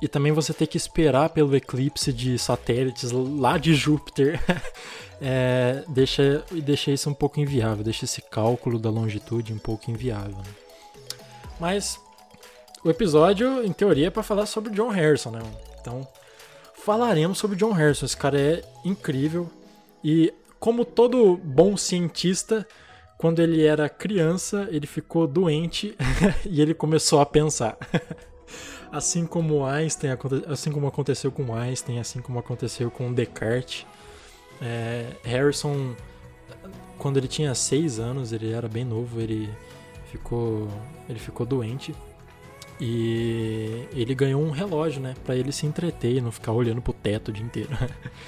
Speaker 1: e também você tem que esperar pelo eclipse de satélites lá de Júpiter. É, deixa, deixa isso um pouco inviável, deixa esse cálculo da longitude um pouco inviável. né? Mas o episódio, em teoria, é pra falar sobre John Harrison, né? Então, falaremos sobre John Harrison. Esse cara é incrível e, como todo bom cientista, quando ele era criança, ele ficou doente e ele começou a pensar. Assim como Einstein, assim como aconteceu com Einstein, assim como aconteceu com Descartes, é, Harrison, quando ele tinha 6 anos, ele era bem novo, ele ficou, ele ficou doente e ele ganhou um relógio, né, Pra ele se entreter e não ficar olhando pro teto o dia inteiro.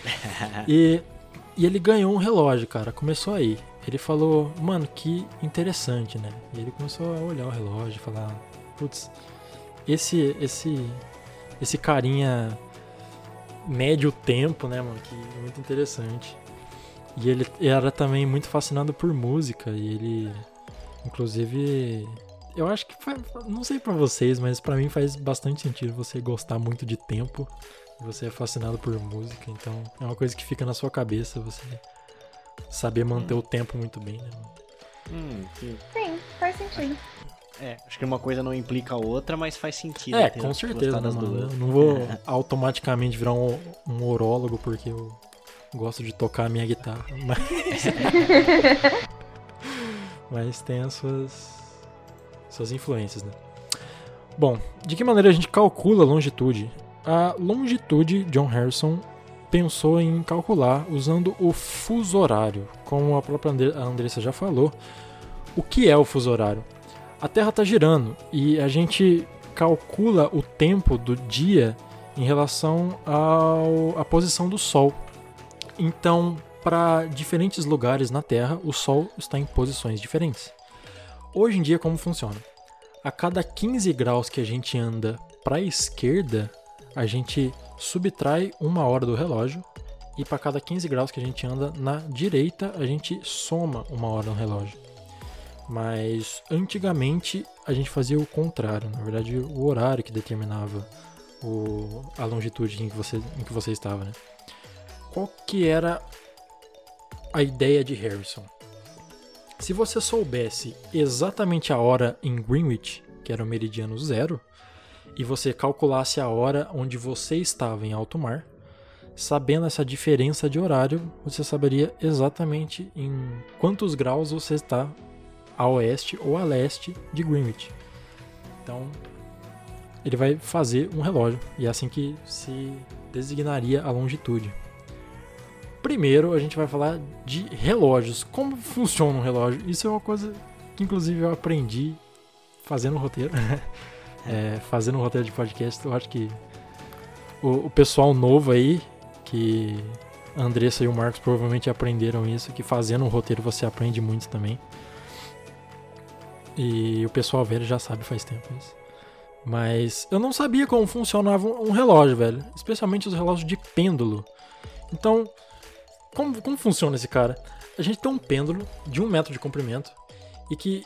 Speaker 1: e, e ele ganhou um relógio, cara. Começou aí. Ele falou, mano, que interessante, né? E ele começou a olhar o relógio e falar, putz, esse, esse, esse carinha mede o tempo, né, mano? Que é muito interessante. E ele era também muito fascinado por música e ele, inclusive, eu acho que fa- não sei pra vocês, mas pra mim faz bastante sentido você gostar muito de tempo. Você é fascinado por música, então é uma coisa que fica na sua cabeça, você saber manter o tempo muito bem, né?
Speaker 5: Hum, sim.
Speaker 3: Sim, faz sentido.
Speaker 5: É, acho que uma coisa não implica a outra, mas faz sentido.
Speaker 1: É, com certeza,
Speaker 5: das
Speaker 1: mano?
Speaker 5: duas.
Speaker 1: Eu não vou automaticamente virar um, um orólogo porque eu gosto de tocar a minha guitarra, mas, mas tem as suas, suas influências, né? Bom, de que maneira a gente calcula a longitude? A longitude, John Harrison pensou em calcular usando o fuso horário. Como a própria Andressa já falou, o que é o fuso horário? A Terra está girando e a gente calcula o tempo do dia em relação à posição do Sol. Então, para diferentes lugares na Terra, o Sol está em posições diferentes. Hoje em dia, como funciona? A cada 15 graus que a gente anda para a esquerda, a gente subtrai uma hora do relógio e para cada 15 graus que a gente anda na direita, a gente soma uma hora no relógio. Mas antigamente a gente fazia o contrário, na verdade o horário que determinava o, a longitude em que, você, em que você estava, né? Qual que era a ideia de Harrison? Se você soubesse exatamente a hora em Greenwich, que era o meridiano zero, e você calculasse a hora onde você estava em alto mar, sabendo essa diferença de horário, você saberia exatamente em quantos graus você está a oeste ou a leste de Greenwich. Então, ele vai fazer um relógio e é assim que se designaria a longitude. Primeiro, a gente vai falar de relógios. Como funciona um relógio? Isso é uma coisa que, inclusive, eu aprendi fazendo o roteiro. é, fazendo o roteiro de podcast. Eu acho que o, o pessoal novo aí, que a Andressa e o Marcos provavelmente aprenderam isso, que fazendo um roteiro você aprende muito também. E o pessoal velho já sabe faz tempo isso. Mas eu não sabia como funcionava um relógio, velho. Especialmente os relógios de pêndulo. Então, como, como funciona esse cara? A gente tem um pêndulo de um metro de comprimento e que,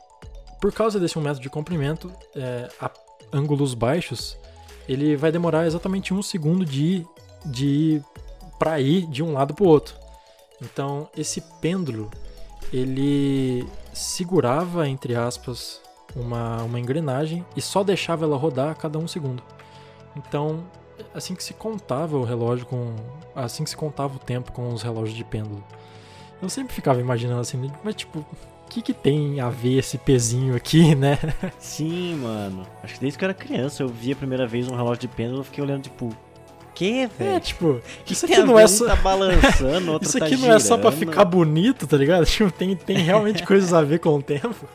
Speaker 1: por causa desse um metro de comprimento, é, a ângulos baixos, ele vai demorar exatamente um segundo de, de para ir de um lado para o outro. Então, esse pêndulo, ele segurava, entre aspas, uma, uma engrenagem e só deixava ela rodar a cada um segundo. Então, assim que se contava o relógio com. Assim que se contava o tempo com os relógios de pêndulo. Eu sempre ficava imaginando assim, mas tipo, o que, que tem a ver esse pezinho aqui, né?
Speaker 5: Sim, mano. Acho que desde que eu era criança eu vi a primeira vez um relógio de pêndulo, eu fiquei olhando, tipo, que, velho?
Speaker 1: É, tipo,
Speaker 5: que
Speaker 1: isso
Speaker 5: tem
Speaker 1: aqui
Speaker 5: a
Speaker 1: não
Speaker 5: ver?
Speaker 1: é
Speaker 5: Um
Speaker 1: só.
Speaker 5: tá balançando, outro
Speaker 1: Isso
Speaker 5: tá
Speaker 1: aqui não é só pra
Speaker 5: girando.
Speaker 1: ficar bonito, tá ligado? Tipo, tem, tem realmente coisas a ver com o tempo.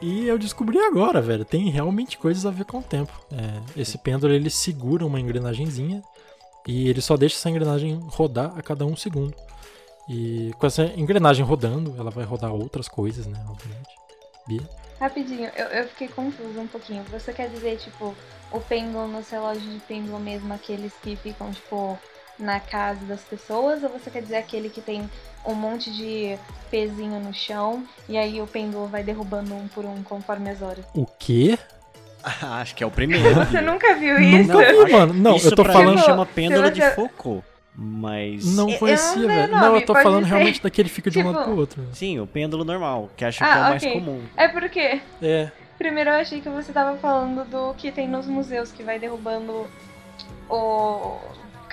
Speaker 1: E eu descobri agora, velho. Tem realmente coisas a ver com o tempo. É, esse pêndulo ele segura uma engrenagenzinha e ele só deixa essa engrenagem rodar a cada um segundo. E com essa engrenagem rodando, ela vai rodar outras coisas, né? Obviamente. Bia?
Speaker 3: Rapidinho, eu, eu fiquei confusa um pouquinho. Você quer dizer, tipo, o pêndulo nos relógios de pêndulo mesmo, aqueles que ficam, tipo, na casa das pessoas? Ou você quer dizer aquele que tem um monte de pezinho no chão e aí o pêndulo vai derrubando um por um conforme as horas?
Speaker 1: O quê?
Speaker 5: Ah, acho que é o primeiro.
Speaker 3: Você nunca viu isso?
Speaker 1: Nunca vi, mano. Não,
Speaker 5: Isso
Speaker 1: eu tô
Speaker 5: pra
Speaker 1: falando.
Speaker 5: mim
Speaker 3: Tipo,
Speaker 5: chama pêndulo
Speaker 3: se
Speaker 5: de Foucault. Mas.
Speaker 1: Não
Speaker 3: Eu
Speaker 1: conhecia,
Speaker 3: não sei o
Speaker 1: velho. Não, eu tô falando
Speaker 3: ser.
Speaker 1: realmente daquele que fica de um
Speaker 3: Tipo-
Speaker 1: lado pro outro.
Speaker 5: Sim, o pêndulo normal, que acho
Speaker 3: Ah,
Speaker 5: que é o mais
Speaker 3: ok.
Speaker 5: comum.
Speaker 3: É porque
Speaker 1: É.
Speaker 3: primeiro eu achei que você tava falando do que tem nos museus, que vai derrubando o.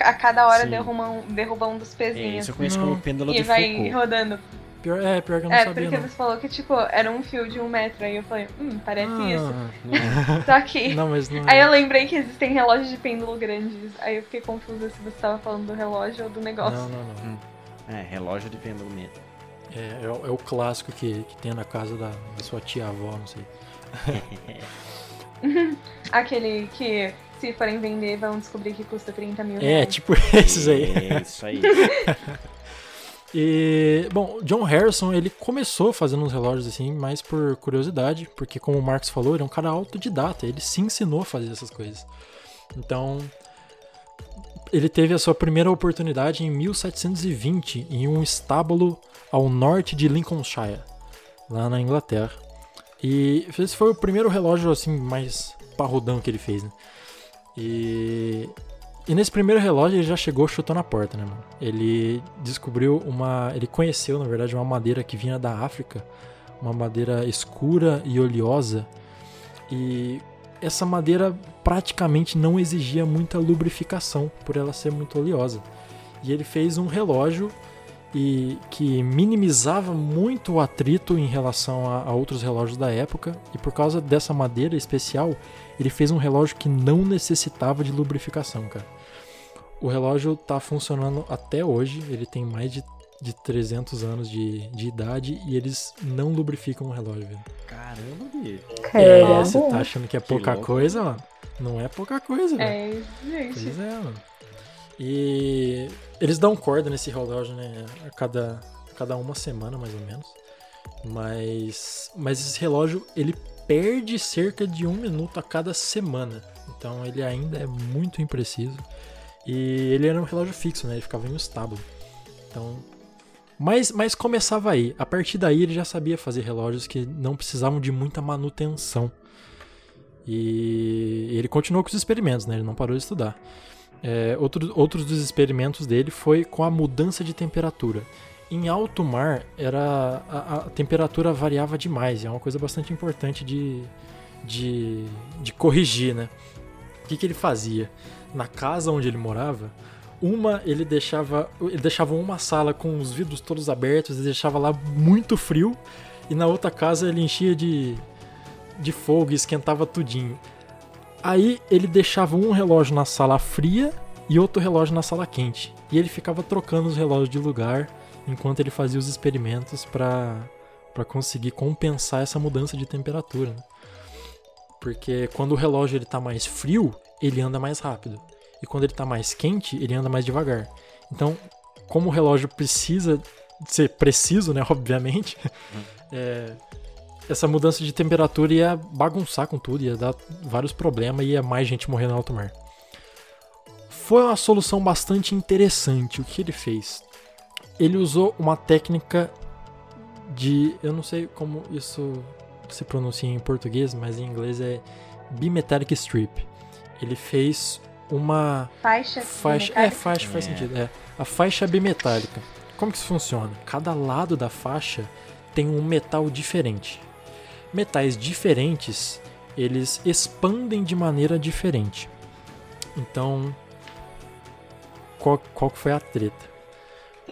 Speaker 3: A cada hora
Speaker 5: Sim.
Speaker 3: derruba um, derruba um dos
Speaker 5: É,
Speaker 3: pezinhos.
Speaker 5: isso eu conheço como pêndulo
Speaker 3: E
Speaker 5: de
Speaker 3: vai
Speaker 5: Foucault.
Speaker 3: rodando.
Speaker 1: Pior, é, pior que eu não
Speaker 3: É,
Speaker 1: sabia,
Speaker 3: porque
Speaker 1: não.
Speaker 3: você falou que, tipo, era um fio de um metro. Aí eu falei, hum, parece isso.
Speaker 1: Ah,
Speaker 3: Só que.
Speaker 1: Não, mas não
Speaker 3: Aí
Speaker 1: é.
Speaker 3: eu lembrei que existem relógios de pêndulo grandes. Aí eu fiquei confusa se você tava falando do relógio ou do negócio.
Speaker 1: Não, não, não.
Speaker 5: É, relógio de pêndulo mesmo.
Speaker 1: É, é, o- é o clássico que, que tem na casa da, da sua tia-avó, não sei.
Speaker 3: Aquele que, se forem vender, vão descobrir que custa 30 mil
Speaker 1: É,
Speaker 3: reais.
Speaker 1: tipo esses aí.
Speaker 5: É, isso aí.
Speaker 1: E, bom, John Harrison, ele começou fazendo uns relógios assim, mais por curiosidade, porque como o Marcos falou, ele é um cara autodidata, ele se ensinou a fazer essas coisas. Então, ele teve a sua primeira oportunidade em 1720, em um estábulo ao norte de Lincolnshire, lá na Inglaterra. E esse foi o primeiro relógio assim mais parrudão que ele fez, né? E e nesse primeiro relógio ele já chegou chutando a porta, né, mano? Ele descobriu uma. Ele conheceu, na verdade, uma madeira que vinha da África. Uma madeira escura e oleosa. E essa madeira praticamente não exigia muita lubrificação por ela ser muito oleosa. E ele fez um relógio e que minimizava muito o atrito em relação a, a outros relógios da época. E por causa dessa madeira especial, ele fez um relógio que não necessitava de lubrificação, cara. O relógio tá funcionando até hoje, ele tem mais de, de 300 anos de, de idade e eles não lubrificam o relógio, velho.
Speaker 5: Caramba, bicho.
Speaker 1: É, você tá achando que é pouca
Speaker 5: louco.
Speaker 1: coisa, mano? Não é pouca coisa, velho.
Speaker 3: É, gente.
Speaker 1: Pois é, mano. E eles dão corda nesse relógio, né? A cada, a cada uma semana, mais ou menos. Mas, mas esse relógio, ele perde cerca de um minuto a cada semana. Então ele ainda é muito impreciso. E ele era um relógio fixo, né? Ele ficava em um estábulo. Então. Mas, mas começava aí. A partir daí ele já sabia fazer relógios que não precisavam de muita manutenção. E ele continuou com os experimentos, né? Ele não parou de estudar. É, outro, outros dos experimentos dele foi com a mudança de temperatura. Em alto mar, era a, a temperatura variava demais, é uma coisa bastante importante de, de, de corrigir, né? O que, que ele fazia? Na casa onde ele morava, uma ele deixava, ele deixava uma sala com os vidros todos abertos, ele deixava lá muito frio, e na outra casa ele enchia de, de fogo e esquentava tudinho. Aí ele deixava um relógio na sala fria e outro relógio na sala quente. E ele ficava trocando os relógios de lugar enquanto ele fazia os experimentos para conseguir compensar essa mudança de temperatura. Né? Porque quando o relógio ele tá mais frio, ele anda mais rápido. E quando ele está mais quente, ele anda mais devagar. Então, como o relógio precisa ser preciso, né, obviamente, é, essa mudança de temperatura ia bagunçar com tudo, ia dar vários problemas e ia mais gente morrer no alto mar. Foi uma solução bastante interessante o que ele fez. Ele usou uma técnica de. Eu não sei como isso se pronuncia em português, mas em inglês é bimetallic strip. Ele fez uma
Speaker 3: faixa.
Speaker 1: faixa é, faixa faz é. sentido. É. A faixa bimetálica. Como que isso funciona? Cada lado da faixa tem um metal diferente metais diferentes, eles expandem de maneira diferente. Então, qual, qual foi a treta?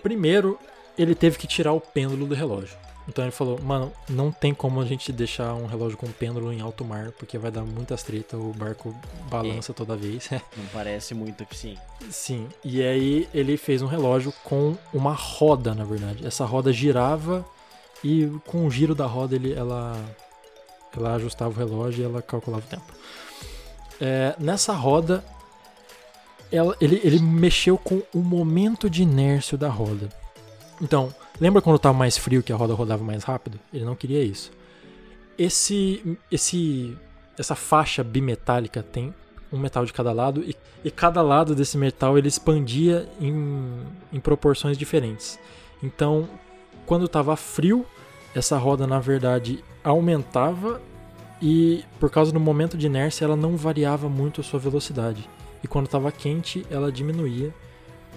Speaker 1: Primeiro, ele teve que tirar o pêndulo do relógio. Então ele falou, mano, não tem como a gente deixar um relógio com pêndulo em alto mar, porque vai dar muitas treta, o barco balança é. toda vez.
Speaker 5: não parece muito eficiente.
Speaker 1: Sim, e aí ele fez um relógio com uma roda, na verdade. Essa roda girava e com o giro da roda ele, ela ela ajustava o relógio e ela calculava o tempo. É, nessa roda, ela, ele, ele mexeu com o momento de inércia da roda. Então, lembra quando estava mais frio que a roda rodava mais rápido? Ele não queria isso. Esse, esse, essa faixa bimetálica tem um metal de cada lado e, e cada lado desse metal ele expandia em, em proporções diferentes. Então, quando estava frio, essa roda na verdade aumentava e por causa do momento de inércia ela não variava muito a sua velocidade. E quando estava quente ela diminuía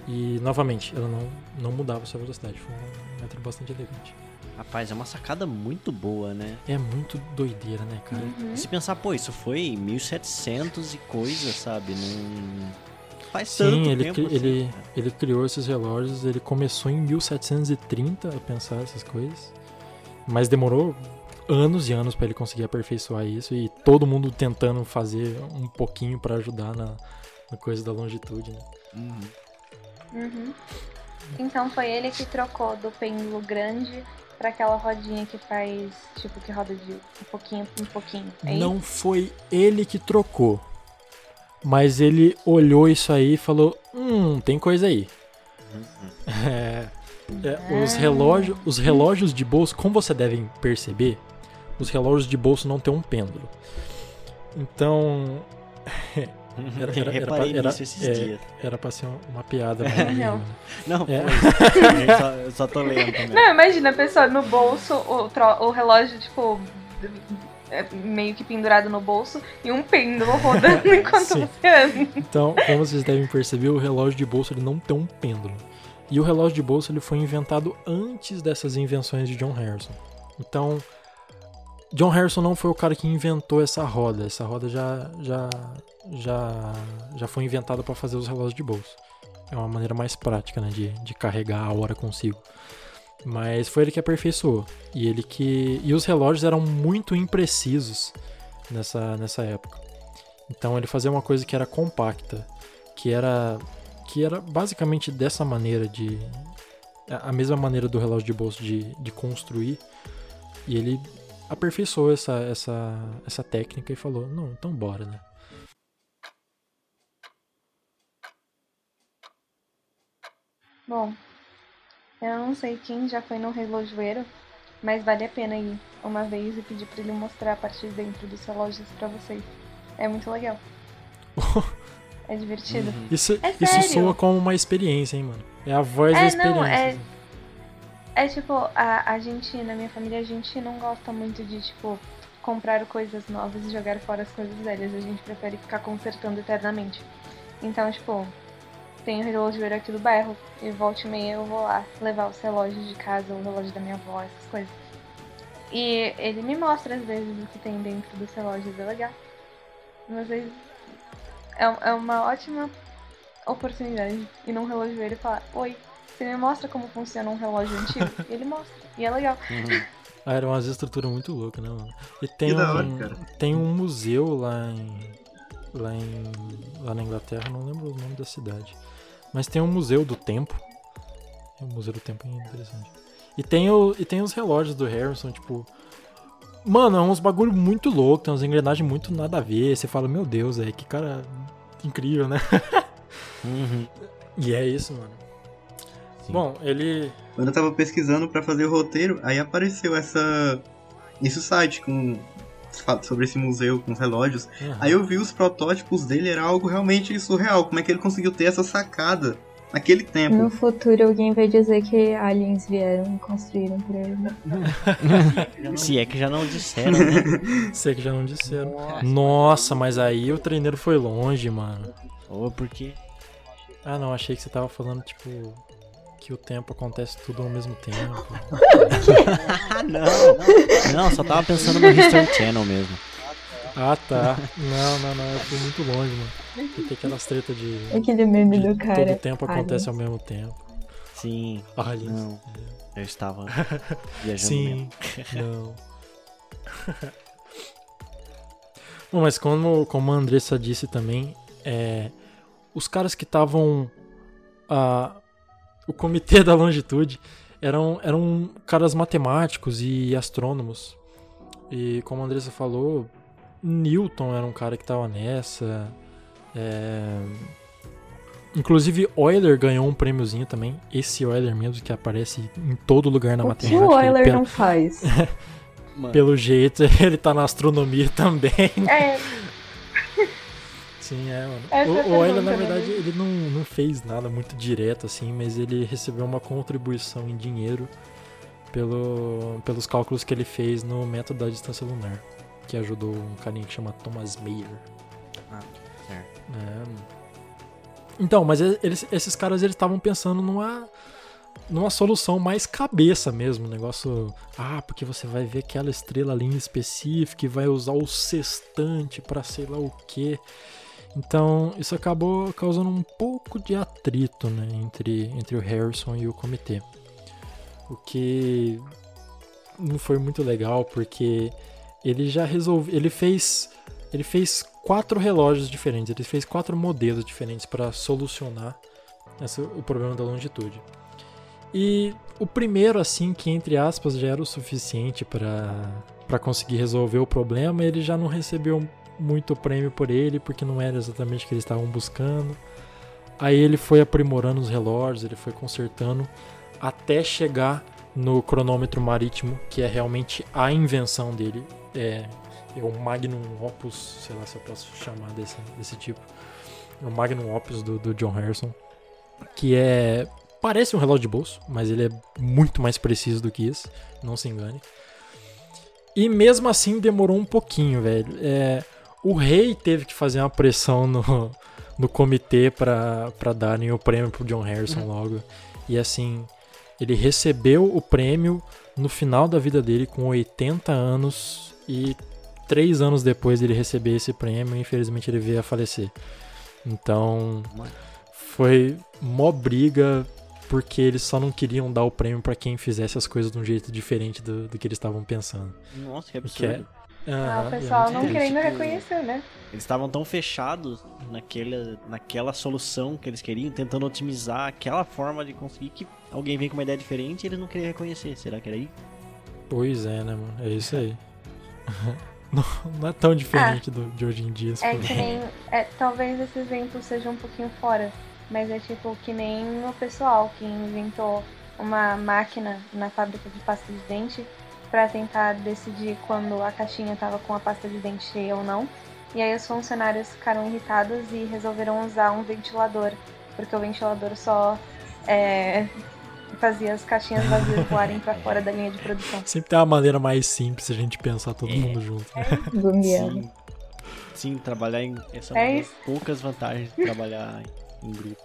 Speaker 1: e novamente ela não, não mudava a sua velocidade. Foi um método bastante elegante.
Speaker 5: Rapaz, é uma sacada muito boa, né?
Speaker 1: É muito doideira, né, cara?
Speaker 5: Uhum. Se pensar, pô, isso foi 1700 e coisa, sabe? Não faz
Speaker 1: Sim,
Speaker 5: tanto
Speaker 1: ele,
Speaker 5: tempo
Speaker 1: cri,
Speaker 5: assim,
Speaker 1: ele, ele criou esses relógios, ele começou em 1730 a pensar essas coisas, mas demorou anos e anos para ele conseguir aperfeiçoar isso e todo mundo tentando fazer um pouquinho para ajudar na, na, coisa da longitude, né?
Speaker 3: Uhum. Uhum. Então foi ele que trocou do pêndulo grande para aquela rodinha que faz, tipo, que roda de um pouquinho em pouquinho.
Speaker 1: É Não isso? foi ele que trocou. Mas ele olhou isso aí e falou: Hum, tem coisa aí. Uhum. É, é, os, relógio, os relógios de bolso, como você devem perceber, os relógios de bolso não têm um pêndulo. Então.
Speaker 5: Era, era, era, pra, era, é,
Speaker 1: era pra ser uma piada.
Speaker 5: não, não é. eu, só, eu só tô lendo também.
Speaker 3: Não, imagina a pessoa no bolso, o, o relógio, tipo, é meio que pendurado no bolso e um pêndulo rodando enquanto você anda.
Speaker 1: Então, como vocês devem perceber, o relógio de bolso ele não tem um pêndulo. E o relógio de bolso ele foi inventado antes dessas invenções de John Harrison. Então, John Harrison não foi o cara que inventou essa roda. Essa roda já já já já foi inventada para fazer os relógios de bolso. É uma maneira mais prática, né, de, de carregar a hora consigo. Mas foi ele que aperfeiçoou. E ele que e os relógios eram muito imprecisos nessa nessa época. Então ele fazia uma coisa que era compacta, que era que era basicamente dessa maneira de a mesma maneira do relógio de bolso de, de construir. E ele aperfeiçoou essa, essa, essa técnica e falou: não, então bora, né?
Speaker 3: Bom, eu não sei quem já foi no relojoeiro, mas vale a pena ir uma vez e pedir pra ele mostrar a parte de dentro dos relógios pra vocês. É muito legal. é divertido.
Speaker 1: Isso,
Speaker 3: É
Speaker 1: isso soa como uma experiência, hein, mano? É a voz da
Speaker 3: É,
Speaker 1: experiência.
Speaker 3: não, é-
Speaker 1: assim.
Speaker 3: É tipo, a, a gente, na minha família, a gente não gosta muito de, tipo, comprar coisas novas e jogar fora as coisas velhas. A gente prefere ficar consertando eternamente. Então, tipo, tem o relojoeiro aqui do bairro e volta e meia eu vou lá levar os relógios de casa, o relógio da minha avó, essas coisas. E ele me mostra às vezes o que tem dentro dos relógios, é legal. Às vezes é, é uma ótima oportunidade ir num relojoeiro e falar, oi, você me mostra como funciona um relógio antigo? E ele mostra. E é legal.
Speaker 5: Uhum.
Speaker 1: Ah, era uma estrutura muito louca, né, mano? E tem
Speaker 4: hora,
Speaker 1: um, tem um museu lá em, lá em. lá na Inglaterra, não lembro o nome da cidade. Mas tem um museu do tempo. O museu do tempo é interessante. E tem, o, e tem os relógios do Harrison, tipo. Mano, é uns bagulho muito louco, tem umas engrenagens muito nada a ver. Você fala, meu Deus, é que cara incrível, né?
Speaker 5: Uhum.
Speaker 1: E é isso, mano.
Speaker 5: Sim.
Speaker 1: Bom, ele.
Speaker 4: Quando eu tava pesquisando pra fazer o roteiro, aí apareceu essa esse site com sobre esse museu com os relógios.
Speaker 1: Aham.
Speaker 4: Aí eu vi os protótipos dele, era algo realmente surreal. Como é que ele conseguiu ter essa sacada naquele tempo?
Speaker 2: No futuro alguém vai dizer que aliens vieram e construíram pra ele.
Speaker 5: Se é que já não disseram, né?
Speaker 1: Sei que já não disseram. Nossa, mas aí o treineiro foi longe, mano.
Speaker 5: Ou porque.
Speaker 1: Ah, não, achei que você tava falando, tipo, que o tempo acontece tudo ao mesmo tempo.
Speaker 5: Não! Não, só tava pensando no History Channel mesmo.
Speaker 1: Ah, tá. Não, não, não, eu fui muito longe, mano. Tem aquelas tretas de.
Speaker 2: Aquele meme
Speaker 1: de
Speaker 2: do cara.
Speaker 1: Todo tempo acontece
Speaker 2: aliens.
Speaker 1: ao mesmo tempo.
Speaker 5: Sim.
Speaker 1: Aliens.
Speaker 5: Não. Eu estava viajando mesmo.
Speaker 1: Sim, não. Bom, mas como, como a Andressa disse também, é, os caras que estavam. ah, o comitê da longitude eram, eram caras matemáticos e astrônomos. E como a Andressa falou, Newton era um cara que estava nessa. é, Inclusive, Euler ganhou um prêmiozinho também. Esse Euler mesmo, que aparece em todo lugar na
Speaker 2: O que
Speaker 1: matemática.
Speaker 2: o
Speaker 1: Ele
Speaker 2: Euler
Speaker 1: pela-
Speaker 2: não faz?
Speaker 5: Mano,
Speaker 1: Pelo jeito, ele tá na astronomia também.
Speaker 3: É,
Speaker 1: Sim, é, mano.
Speaker 3: Essa
Speaker 1: o,
Speaker 3: é
Speaker 1: o Euler, na
Speaker 3: né?
Speaker 1: verdade, ele não, não fez nada muito direto, assim, mas ele recebeu uma contribuição em dinheiro pelo, pelos cálculos que ele fez no método da distância lunar, que ajudou um carinha que chama Thomas Mayer.
Speaker 5: Ah, certo.
Speaker 1: É. Então, mas eles- esses caras eles estavam pensando numa numa solução mais cabeça mesmo, um negócio, ah, porque você vai ver aquela estrela ali em específico e vai usar o sextante pra sei lá o quê. Então, isso acabou causando um pouco de atrito, né, entre entre o Harrison e o comitê. O que não foi muito legal porque ele já resolveu, ele fez ele fez quatro relógios diferentes, ele fez quatro modelos diferentes para solucionar o problema da longitude. E o primeiro, assim, que entre aspas já era o suficiente para conseguir resolver o problema, ele já não recebeu muito prêmio por ele, porque não era exatamente o que eles estavam buscando. Aí ele foi aprimorando os relógios, ele foi consertando até chegar no cronômetro marítimo, que é realmente a invenção dele. É, é o Magnum Opus, sei lá se eu posso chamar desse, desse tipo. É o Magnum Opus do, do John Harrison. Que é. Parece um relógio de bolso, mas ele é muito mais preciso do que isso. Não se engane. E mesmo assim demorou um pouquinho, velho. É, o rei teve que fazer uma pressão no, no comitê pra darem o prêmio pro John Harrison logo. E assim, ele recebeu o prêmio no final da vida dele, com 80 anos. E três anos depois dele receber esse prêmio, infelizmente ele veio a falecer. Então, foi mó briga porque eles só não queriam dar o prêmio pra quem fizesse as coisas de um jeito diferente do, do que eles estavam pensando.
Speaker 5: Nossa, que
Speaker 1: Que é-
Speaker 5: absurdo.
Speaker 3: Ah, o
Speaker 1: é
Speaker 3: pessoal não querendo reconhecer, né?
Speaker 5: Eles estavam tão fechados naquela, naquela solução que eles queriam, tentando otimizar aquela forma de conseguir que alguém vem com uma ideia diferente e eles não queriam reconhecer. Será que era aí?
Speaker 1: Pois é, né, mano? É isso aí. não, não é tão diferente do, de hoje em dia.
Speaker 3: É que nem. é, talvez esse exemplo seja um pouquinho fora. mas é tipo que nem o pessoal que inventou uma máquina na fábrica de pasta de dente para tentar decidir quando a caixinha estava com a pasta de dente cheia ou não. E aí os funcionários ficaram irritados e resolveram usar um ventilador, porque o ventilador só é, fazia as caixinhas vazias voarem para fora da linha de produção.
Speaker 1: Sempre tem uma maneira mais simples a gente pensar todo
Speaker 5: É.
Speaker 1: mundo junto. né?
Speaker 2: Gambiarra.
Speaker 5: Sim, sim, trabalhar em. Essa
Speaker 3: É
Speaker 5: é
Speaker 3: isso.
Speaker 5: poucas vantagens de trabalhar em grupo.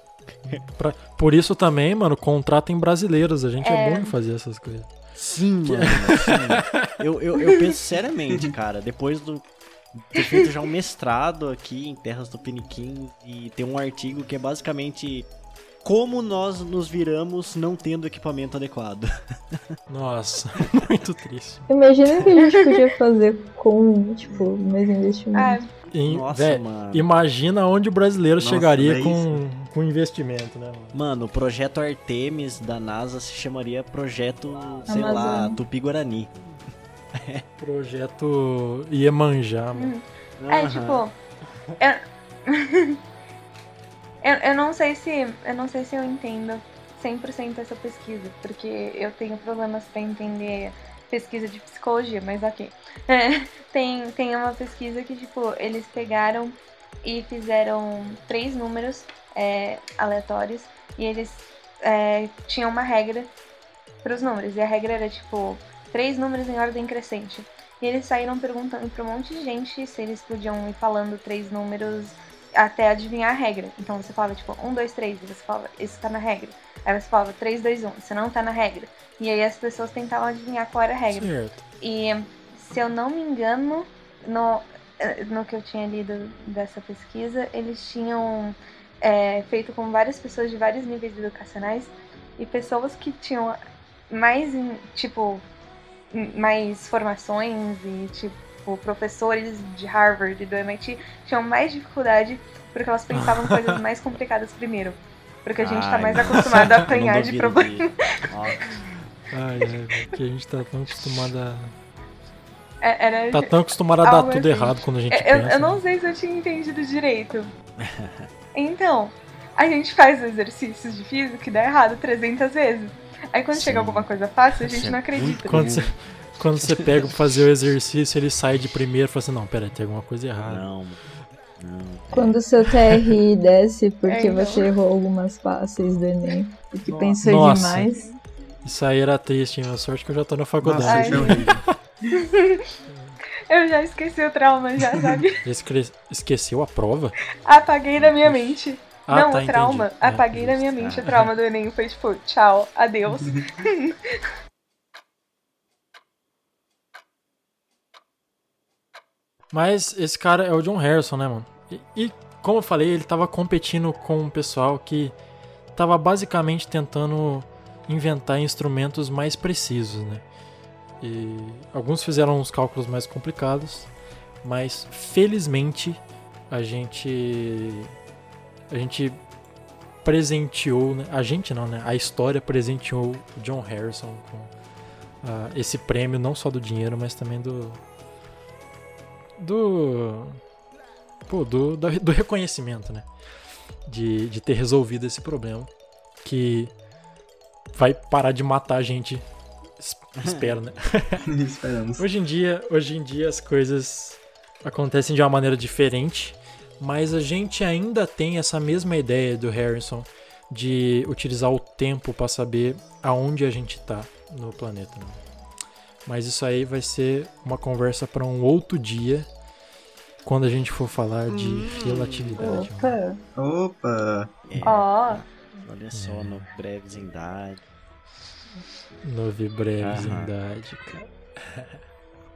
Speaker 1: Pra- por isso também, mano, contratem brasileiros. A gente é,
Speaker 3: É.
Speaker 1: bom em fazer essas coisas.
Speaker 5: Sim, mano. sim. Eu, eu, eu penso seriamente, cara, depois do ter feito já um mestrado aqui em Terras do Piniquim e ter um artigo que é basicamente como nós nos viramos não tendo equipamento adequado.
Speaker 1: Nossa, muito triste.
Speaker 2: Imagina o que a gente podia fazer com, tipo, o mesmo
Speaker 3: Ah,
Speaker 2: investimento.
Speaker 1: E,
Speaker 5: Nossa,
Speaker 1: vé,
Speaker 5: mano.
Speaker 1: imagina onde o brasileiro
Speaker 4: Nossa,
Speaker 1: chegaria com, com investimento, né? mano?
Speaker 5: Mano, o projeto Artemis da NASA se chamaria Projeto, sei lá. Tupi-Guarani.
Speaker 1: Projeto Iemanjá, mano.
Speaker 3: É,
Speaker 5: Aham.
Speaker 3: tipo. Eu... eu, eu não sei se. Eu não sei se eu entendo 100% essa pesquisa, porque eu tenho problemas pra entender pesquisa de psicologia, mas ok. É, tem, tem uma pesquisa que, tipo, eles pegaram e fizeram três números é, aleatórios e eles é, tinham uma regra para os números. E a regra era, tipo, três números em ordem crescente. E eles saíram perguntando pra um monte de gente se eles podiam ir falando três números até adivinhar a regra. Então você falava, tipo, um, dois, três, e você falava, esse tá na regra. Aí você falava, três, dois, um, isso não tá na regra. E aí as pessoas tentavam adivinhar qual era a regra.
Speaker 1: Certo.
Speaker 3: E se eu não me engano, no, eh, no que eu tinha lido dessa pesquisa, eles tinham é, feito com várias pessoas de vários níveis educacionais e pessoas que tinham mais, tipo, mais formações e, tipo, professores de Harvard e do MIT tinham mais dificuldade porque elas pensavam coisas mais complicadas primeiro. Porque a gente tá
Speaker 5: Ai,
Speaker 3: mais
Speaker 5: nossa.
Speaker 3: acostumado a apanhar de
Speaker 5: duvido
Speaker 3: problema.
Speaker 5: disso. Nossa.
Speaker 1: Ai, ai, velho, que a gente tá tão acostumado a...
Speaker 3: É, Era,
Speaker 1: Tá tão acostumado a dar tudo
Speaker 3: assim.
Speaker 1: errado quando a gente
Speaker 3: Eu,
Speaker 1: pensa.
Speaker 3: eu não
Speaker 1: né?
Speaker 3: sei se eu tinha entendido direito. Então, a gente faz exercícios de física e dá errado 300 vezes. Aí quando
Speaker 5: Sim.
Speaker 3: chega alguma coisa fácil, a gente
Speaker 5: Isso é
Speaker 3: não acredita.
Speaker 1: Quando você, quando você pega pra fazer o exercício, ele sai de primeiro e fala assim, não, pera, tem alguma coisa errada.
Speaker 5: Não, não.
Speaker 2: Quando o seu TRI desce porque
Speaker 3: É, então.
Speaker 2: você errou algumas fáceis do Enem, porque
Speaker 1: Nossa.
Speaker 2: pensou
Speaker 1: Nossa.
Speaker 2: demais.
Speaker 1: Isso aí era triste, hein? A sorte que eu já tô na faculdade.
Speaker 4: Nossa,
Speaker 3: Eu já esqueci o trauma, já, sabe?
Speaker 1: Esqueceu a prova?
Speaker 3: Apaguei da minha mente.
Speaker 1: Ah,
Speaker 3: não,
Speaker 1: tá,
Speaker 3: o trauma.
Speaker 1: entendi. É,
Speaker 3: Apaguei da minha mente o trauma do Enem. Foi tipo, tchau, adeus.
Speaker 1: Mas esse cara é o John Harrison, né, mano? E, e, como eu falei, ele tava competindo com um pessoal que tava basicamente tentando inventar instrumentos mais precisos, né? E alguns fizeram uns cálculos mais complicados, mas felizmente a gente a gente presenteou, né? A gente não, né? A história presenteou o John Harrison com ah, esse prêmio não só do dinheiro, mas também do do pô, do, da- do reconhecimento, né? De, de ter resolvido esse problema que vai parar de matar a gente. Es- Espero, né?
Speaker 4: Esperamos.
Speaker 1: Hoje em dia, hoje em dia as coisas acontecem de uma maneira diferente, mas a gente ainda tem essa mesma ideia do Harrison de utilizar o tempo para saber aonde a gente tá no planeta. né? Mas isso aí vai ser uma conversa para um outro dia, quando a gente for falar de relatividade. mano.
Speaker 2: Opa,
Speaker 4: Opa!
Speaker 5: É,
Speaker 3: Ó,
Speaker 5: Olha só, no breves em idade.
Speaker 1: Nove breves em idade, cara.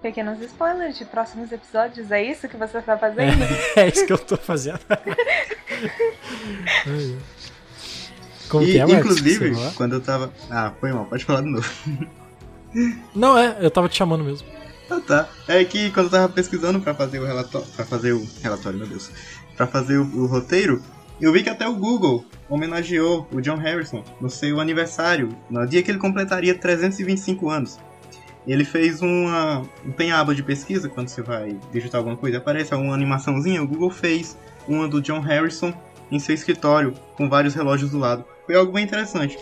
Speaker 3: pequenos spoilers de próximos episódios. É isso que você tá fazendo?
Speaker 1: É isso que eu tô fazendo. Como
Speaker 4: E,
Speaker 1: que é, Marcos?
Speaker 4: inclusive, quando eu tava. Ah, foi mal, pode falar de novo.
Speaker 1: Não, é, eu tava te chamando mesmo.
Speaker 4: Ah, tá. É que quando eu tava pesquisando pra fazer o relatório. Pra fazer o. Relatório, meu Deus. Pra fazer o, o roteiro, eu vi que até o Google homenageou o John Harrison no seu aniversário, no dia que ele completaria 325 anos. Ele fez uma. A aba de pesquisa quando você vai digitar alguma coisa, aparece uma animaçãozinha. O Google fez uma do John Harrison em seu escritório, com vários relógios do lado. Foi algo bem interessante.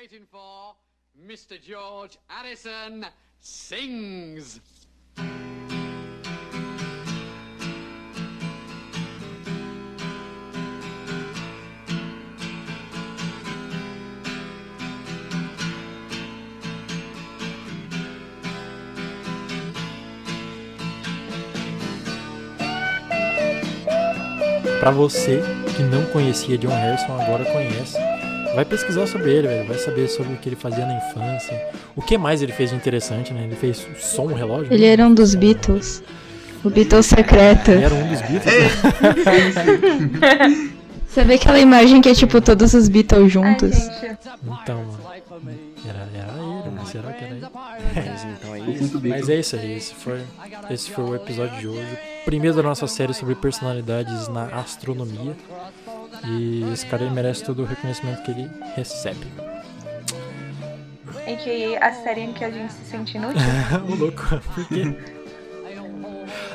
Speaker 6: ladies and Mr. George Addison sings.
Speaker 1: Pra você que não conhecia John Harrison, agora conhece. Vai pesquisar sobre ele, velho. Vai saber sobre o que ele fazia na infância. O que mais ele fez de interessante, né? Ele fez som, relógio.
Speaker 2: Ele era um dos Beatles. O Beatles secreto.
Speaker 1: Ele era um dos Beatles. né?
Speaker 2: Você vê aquela imagem que é tipo todos os Beatles juntos?
Speaker 1: Então, mano. Era, era ele, mas será que era ele?
Speaker 5: Mas então é isso.
Speaker 1: Mas é isso aí, esse foi, esse foi o episódio de hoje. Primeiro da nossa série sobre personalidades na astronomia. E esse cara ele merece todo o reconhecimento que ele recebe.
Speaker 3: Em que a série em que a gente se sente inútil.
Speaker 1: o louco, por quê?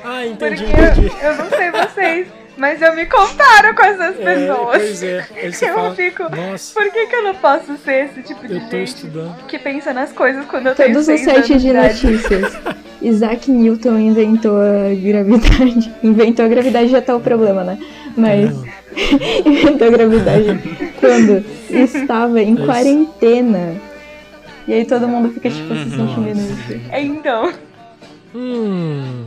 Speaker 1: Ah, entendi,
Speaker 3: Porque
Speaker 1: entendi.
Speaker 3: eu, eu não sei vocês, mas eu me comparo com essas
Speaker 1: É,
Speaker 3: pessoas.
Speaker 1: pois é. Aí você
Speaker 3: eu
Speaker 1: fala,
Speaker 3: fico.
Speaker 1: nossa,
Speaker 3: Por que, que eu não posso ser esse tipo de
Speaker 1: eu tô
Speaker 3: gente
Speaker 1: estudando.
Speaker 3: que pensa nas coisas quando eu tenho
Speaker 2: Todos os sites de notícias. Isaac Newton inventou a gravidade. Inventou a gravidade já tá o problema, né? Mas inventou a gravidade quando estava em
Speaker 1: Isso.
Speaker 2: quarentena. E aí todo mundo fica tipo se sentindo
Speaker 1: Nossa.
Speaker 2: inútil.
Speaker 3: É, Então.
Speaker 1: Hum.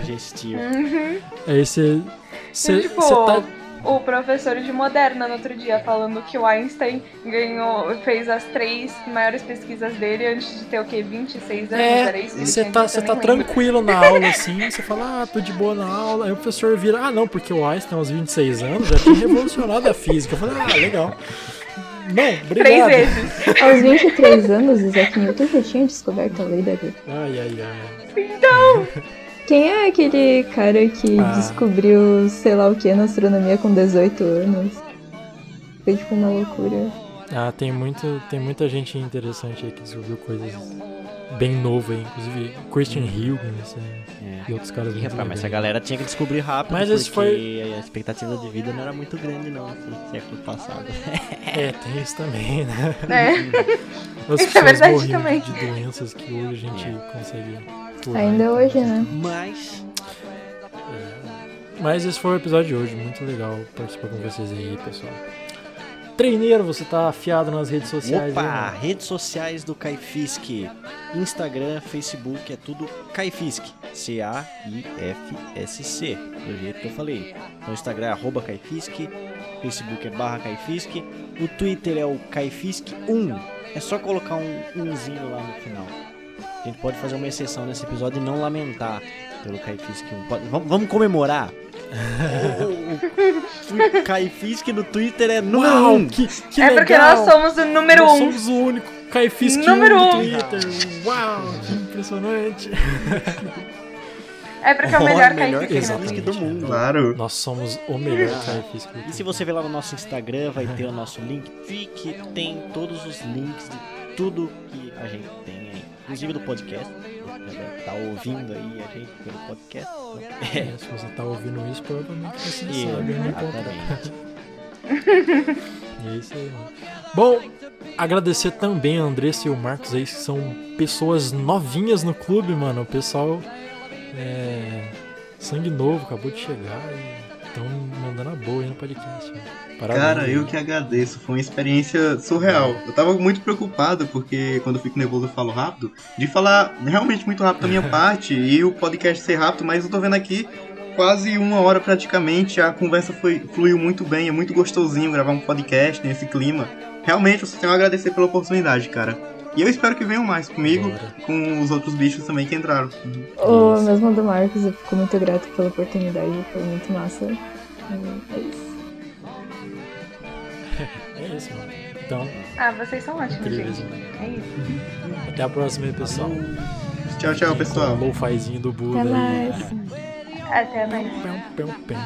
Speaker 5: Sugestivo.
Speaker 1: Aí você. Você
Speaker 3: tipo,
Speaker 1: tá.
Speaker 3: O professor de moderna no outro dia falando que o Einstein ganhou, fez as três maiores pesquisas dele antes de ter o quê? 26 anos? Era
Speaker 1: É,
Speaker 3: isso que ele
Speaker 1: você tá, você tá tranquilo na aula, assim, você fala, ah, tô de boa na aula. Aí o professor vira, ah, não, porque o Einstein aos 26 anos já tinha revolucionado a física. Eu falei, ah, legal. Não,
Speaker 3: Três
Speaker 1: obrigado.
Speaker 3: vezes.
Speaker 2: Aos 23 anos, Isaac Newton já tinha descoberto a lei da vida.
Speaker 1: Ai, ai, ai.
Speaker 3: Então,
Speaker 2: Quem é aquele cara que
Speaker 1: Ah.
Speaker 2: descobriu sei lá o que na astronomia com 18 anos? Foi tipo uma loucura.
Speaker 1: Ah, tem, muito, tem muita gente interessante aí que descobriu coisas bem novo aí, inclusive Christian Huygens é,
Speaker 5: É.
Speaker 1: e outros caras muito
Speaker 5: rapaz, mas essa galera tinha que descobrir rápido,
Speaker 1: Mas
Speaker 5: porque
Speaker 1: foi-
Speaker 5: a expectativa de vida não era muito grande não, no século passado.
Speaker 1: É, tem isso também, né?
Speaker 3: é.
Speaker 1: As
Speaker 3: Isso é verdade também.
Speaker 1: de doenças que hoje a gente consegue
Speaker 2: Ainda hoje, né?
Speaker 5: Mas,
Speaker 1: Mas esse foi o episódio de hoje, muito legal participar com vocês aí, pessoal. Treineiro, você tá afiado nas redes sociais
Speaker 5: opa,
Speaker 1: aí, né?
Speaker 5: redes sociais do Caifisk, Instagram, Facebook, é tudo Caifisk, C-A-I-F-S-C, do jeito que eu falei. No Instagram é arroba Caifisk, Facebook é barra Caifisk, o Twitter é o Caifisk1, é só colocar um umzinho lá no final. A gente pode fazer uma exceção nesse episódio e não lamentar pelo Caifisk1. Pode- vamos, vamos comemorar. o, o, o Caifisk no Twitter é número
Speaker 1: Uau,
Speaker 5: 1.
Speaker 1: que, que
Speaker 3: é porque
Speaker 1: legal!
Speaker 3: nós somos o número
Speaker 1: Nós
Speaker 3: um.
Speaker 1: somos o único Caifisk
Speaker 3: Número
Speaker 1: um no
Speaker 3: um.
Speaker 1: Twitter. Uau, que impressionante.
Speaker 3: É porque é o melhor
Speaker 5: melhor
Speaker 3: Caifisk,
Speaker 5: Caifisk?
Speaker 1: Exatamente.
Speaker 5: do mundo.
Speaker 4: Claro.
Speaker 1: Nós somos o melhor Caifisk do
Speaker 5: E se você ver lá no nosso Instagram, vai ter o nosso link, que tem todos os links de tudo que a gente tem aí. Inclusive do podcast. Já deve estar ouvindo aí a gente pelo podcast.
Speaker 1: É, se você tá ouvindo isso, provavelmente você
Speaker 5: E,
Speaker 1: sabe, né?
Speaker 5: exatamente.
Speaker 1: E é isso aí, mano. Bom, agradecer também a Andressa e o Marcos aí, que são pessoas novinhas no clube, mano. O pessoal é sangue novo, acabou de chegar e estão mandando a boa aí no podcast. Mano. Parabéns.
Speaker 4: Cara, eu que agradeço. Foi uma experiência surreal. Eu tava muito preocupado, porque quando eu fico nervoso eu falo rápido, de falar realmente muito rápido da minha parte e o podcast ser rápido, mas eu tô vendo aqui quase uma hora praticamente. A conversa foi, fluiu muito bem, é muito gostosinho gravar um podcast nesse clima. Realmente, eu só tenho a agradecer pela oportunidade, cara. E eu espero que venham mais comigo,
Speaker 1: Bora.
Speaker 4: com os outros bichos também que entraram.
Speaker 2: O
Speaker 1: Isso.
Speaker 2: mesmo do Marcos, eu fico muito grato pela oportunidade, foi muito massa. E É isso.
Speaker 1: É isso, mano. Então,
Speaker 3: Ah, vocês são ótimos,
Speaker 1: incríveis,
Speaker 3: gente.
Speaker 1: mano.
Speaker 3: É isso.
Speaker 1: Até a próxima aí, pessoal.
Speaker 4: Tchau, tchau, pessoal.
Speaker 1: O lo-fizinho do Buda
Speaker 2: Até
Speaker 1: aí.
Speaker 2: mais.
Speaker 3: Até mais.
Speaker 1: Pão, pão, pão.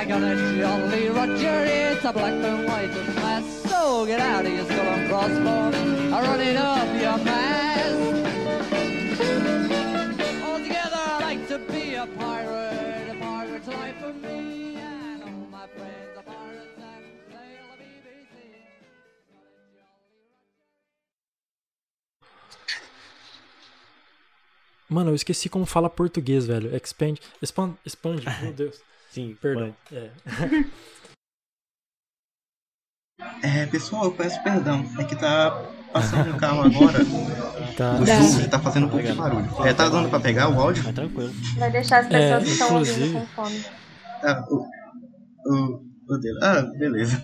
Speaker 6: I
Speaker 7: gonna jolly Roger. It's a black and white and mass. So get out of your skull and crossbones. I run it up your mask. Altogether, I like to be a pirate. A pirate's life for me. And all my friends are pirates and sail the BBC.
Speaker 1: Mano, eu esqueci como fala português, velho. Expand. Expand. Expand. Meu Deus.
Speaker 5: Sim,
Speaker 1: Perdão. É.
Speaker 4: É, pessoal, eu peço perdão. É que tá passando um carro agora.
Speaker 1: Tá.
Speaker 4: O
Speaker 2: Dá.
Speaker 4: sul tá fazendo um pouco de barulho. É, tá dando pra pegar o áudio?
Speaker 5: Mas tranquilo.
Speaker 3: Vai deixar as pessoas
Speaker 1: É,
Speaker 3: que estão ouvindo com fome.
Speaker 4: Ah, o, o, o dele. Ah, beleza.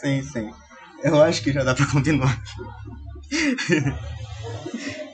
Speaker 4: Sim, sim. Eu acho que já dá pra continuar.